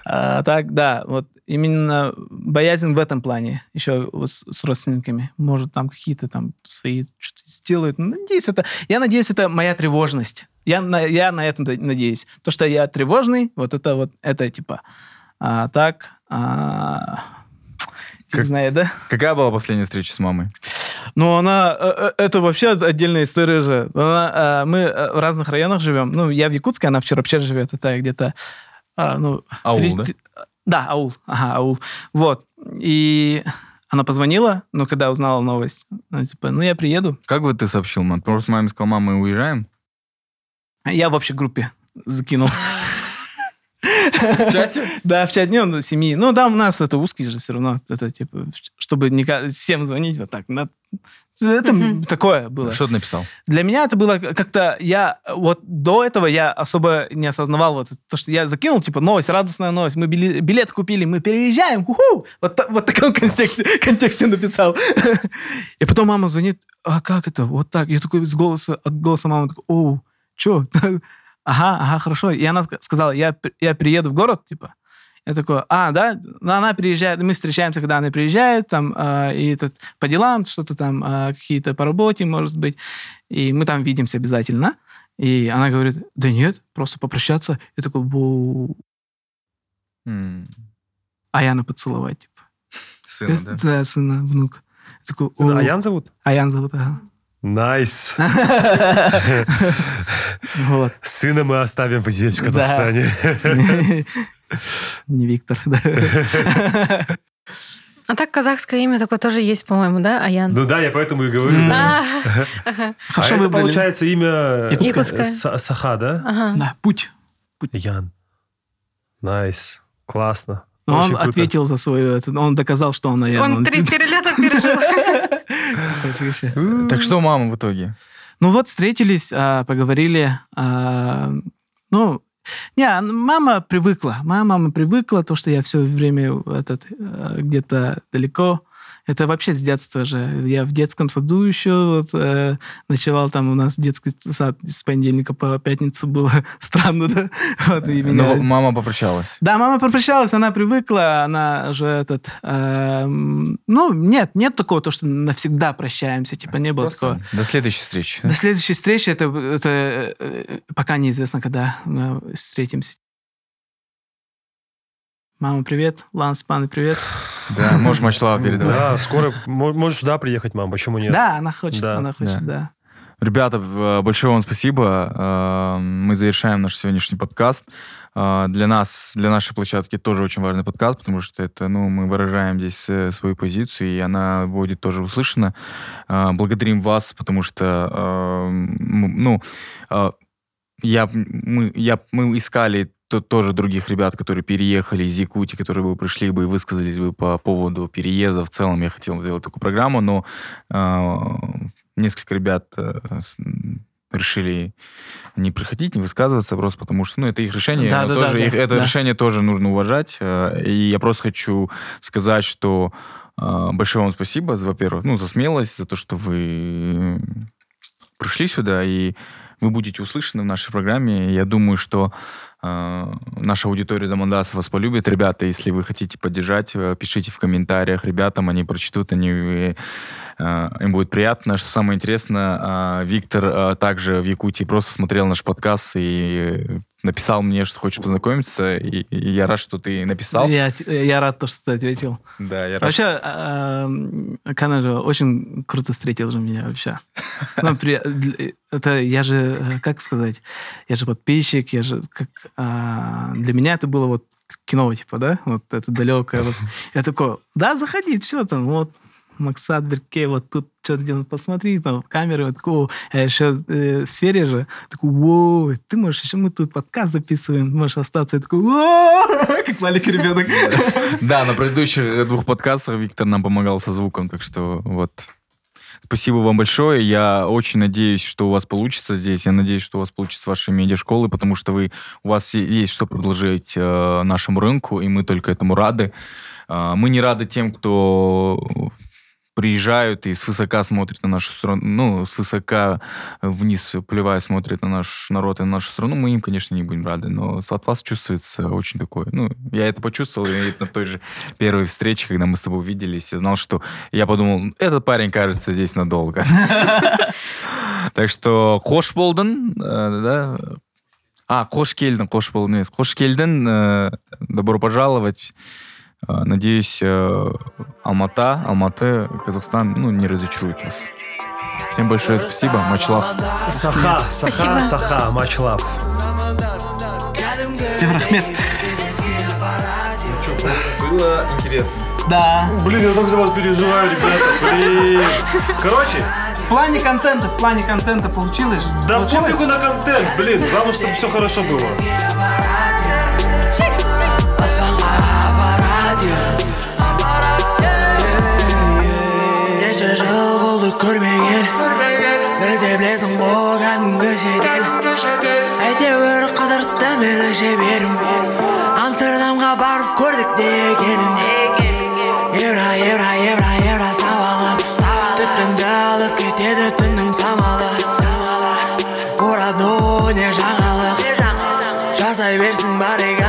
А, так, да, вот именно боязнь в этом плане, еще с, с родственниками. Может, там какие-то там свои что-то сделают. Ну, Надеюсь, это... Я надеюсь, это моя тревожность. Я на, я на это надеюсь. То, что я тревожный, вот это вот, это типа... А, так... А, фиг Как- знает, да? Какая была последняя встреча с мамой? Ну, она... э, э, Это вообще отдельная история же. Она, э, мы э, в разных районах живем. Ну, я в Якутске, она в Черопче живет. Это где-то... а, ну, Аул, три- да? три- Да, аул. Ага, аул. Вот. И она позвонила, но когда узнала новость, она типа, ну, я приеду. Как бы ты сообщил, мам? Просто маме сказал, мама, мы уезжаем. Я в общей группе закинул. <laughs> В чате? <laughs> Да, в чат днем ну, семьи. Ну, да, у нас это узкий же все равно. Это типа, чтобы не всем звонить вот так. Это такое было. Что ты написал? Для меня это было как-то... Я вот до этого я особо не осознавал вот то, что я закинул, типа, новость, радостная новость. Мы билет купили, мы переезжаем. уху! Вот, в таком контексте, <laughs> контексте написал. <laughs> И потом мама звонит, а как это? Вот так. Я такой с голоса, от голоса мамы такой, оу, что? Ага, ага, хорошо. И она ска- сказала, я, я приеду в город, типа. Я такой, а, да? Ну, она приезжает, мы встречаемся, когда она приезжает, там, а, и этот, по делам, что-то там, а, какие-то по работе, может быть. И мы там видимся обязательно. И она говорит, да нет, просто попрощаться. Я такой, «Воу». М, а Яна поцеловать, типа. Сына, Я- да? да, сына, внук. Я такой, «О». Аян зовут? Аян зовут, ага. Nice. Вот. Сына мы оставим здесь, в. Казахстане. <laughs> Не Виктор, да. А так казахское имя такое тоже есть, по-моему, да, Аян? Ну да, я поэтому и говорю. А, <laughs> А Хорошо это выбрали. получается имя Якутское. э, Са- Саха, да? Ага. Да, путь. Ян. Nice. Классно. Но он круто. ответил за свою... Он доказал, что он Аян. Он три <laughs> перелета пережил. Так что мама в итоге? Ну вот встретились, а, поговорили. а, Ну, не, мама привыкла. Моя мама привыкла, то, что я все время этот, э, где-то далеко. Это вообще с детства же. Я в детском саду еще вот, э, ночевал, там у нас детский сад с понедельника по пятницу было. <laughs> Странно, да? Вот, и меня- Ну, мама попрощалась. Да, мама попрощалась, она привыкла, она же этот... эм, ну, нет, нет такого, то, что навсегда прощаемся, типа не было такого. Просто До следующей встречи. До следующей встречи, это, это э, пока неизвестно, когда мы встретимся. Мама, привет. Ланс, пан, привет. Да, можешь Мачлава передавать. Да, скоро мо- можешь сюда приехать, мам, почему нет? Да, она хочет, Да, она хочет, да. Ребята, э, большое вам спасибо. Э, Мы завершаем наш сегодняшний подкаст. Э, Для нас, для нашей площадки тоже очень важный подкаст, потому что это, ну, мы выражаем здесь свою позицию, и она будет тоже услышана. Благодарим вас, потому что, ну, я, мы, я, мы искали то- тоже других ребят, которые переехали из Якутии, которые бы пришли бы и высказались бы по поводу переезда. В целом я хотел сделать такую программу, но э, несколько ребят э, решили не приходить, не высказываться просто потому, что ну, это их решение. Да, да, да, тоже да, их- это да. решение тоже нужно уважать. э, И я просто хочу сказать, что э, большое вам спасибо, во-первых, ну, за смелость, за то, что вы пришли сюда, и вы будете услышаны в нашей программе. Я думаю, что э, наша аудитория Замандаса вас полюбит. Ребята, если вы хотите поддержать, э, пишите в комментариях ребятам, они прочтут, они, э, им будет приятно. Что самое интересное, э, Виктор э, также в Якутии просто смотрел наш подкаст и э, написал мне, что хочет познакомиться, и, и я рад, что ты написал. Я, я рад, то, что ты ответил. Да, я рад. Вообще, эм, Кана же очень круто встретил же меня вообще. Ну, при- это я же, э, как сказать, я же подписчик, я же как а, для меня это было вот кино типа, да, вот это далекое. Вот. Я такой, да, заходи, все там, вот Максат Берке, вот тут что-то делать, посмотри, там, камеры, вот такого, а еще э, в сфере же, такой, воу, ты можешь, еще мы тут подкаст записываем, можешь остаться, я такой, «Воу!» <laughs> как маленький ребенок. Да, на предыдущих двух подкастах Виктор нам помогал со звуком, так что вот. Спасибо вам большое. Я очень надеюсь, что у вас получится здесь. Я надеюсь, что у вас получится с вашей медиашколы, потому что вы, у вас есть что предложить э, нашему рынку, и мы только этому рады. Э, мы не рады тем, кто приезжают и свысока смотрят на нашу страну, ну, свысока вниз плевая смотрят на наш народ и на нашу страну, мы им, конечно, не будем рады, но от вас чувствуется очень такое, ну, я это почувствовал и на той же первой встрече, когда мы с тобой увиделись, я знал, что я подумал, этот парень, кажется, здесь надолго. <laughs> Так что қош болдың, э, да, а, қош келдің, қош болдың емес. Қош келдің, э, добро пожаловать. Э, Надеюсь, э, Алмата, Алматы, Казахстан, ну, не разочарует вас. Всем большое спасибо. Love. Саха, саха, Спасибо. саха, love. Всем рахмет. Было интересно. Да. Блин, я так за вас переживаю, ребята, блин. Короче, В плане контента, в плане контента получилось? да Получилось? пофигу на контент, блин. Главное, чтобы все хорошо было. Жыл болды көрмеген біз де білесің бұл кәдімгі шетел әйтеуір қыдыртты мені шеберім амстердамға барып көрдік не екенін евро евро евро евро сауалап түтінді алып кетеді түннің самалы не жаңалық жасай берсін маманы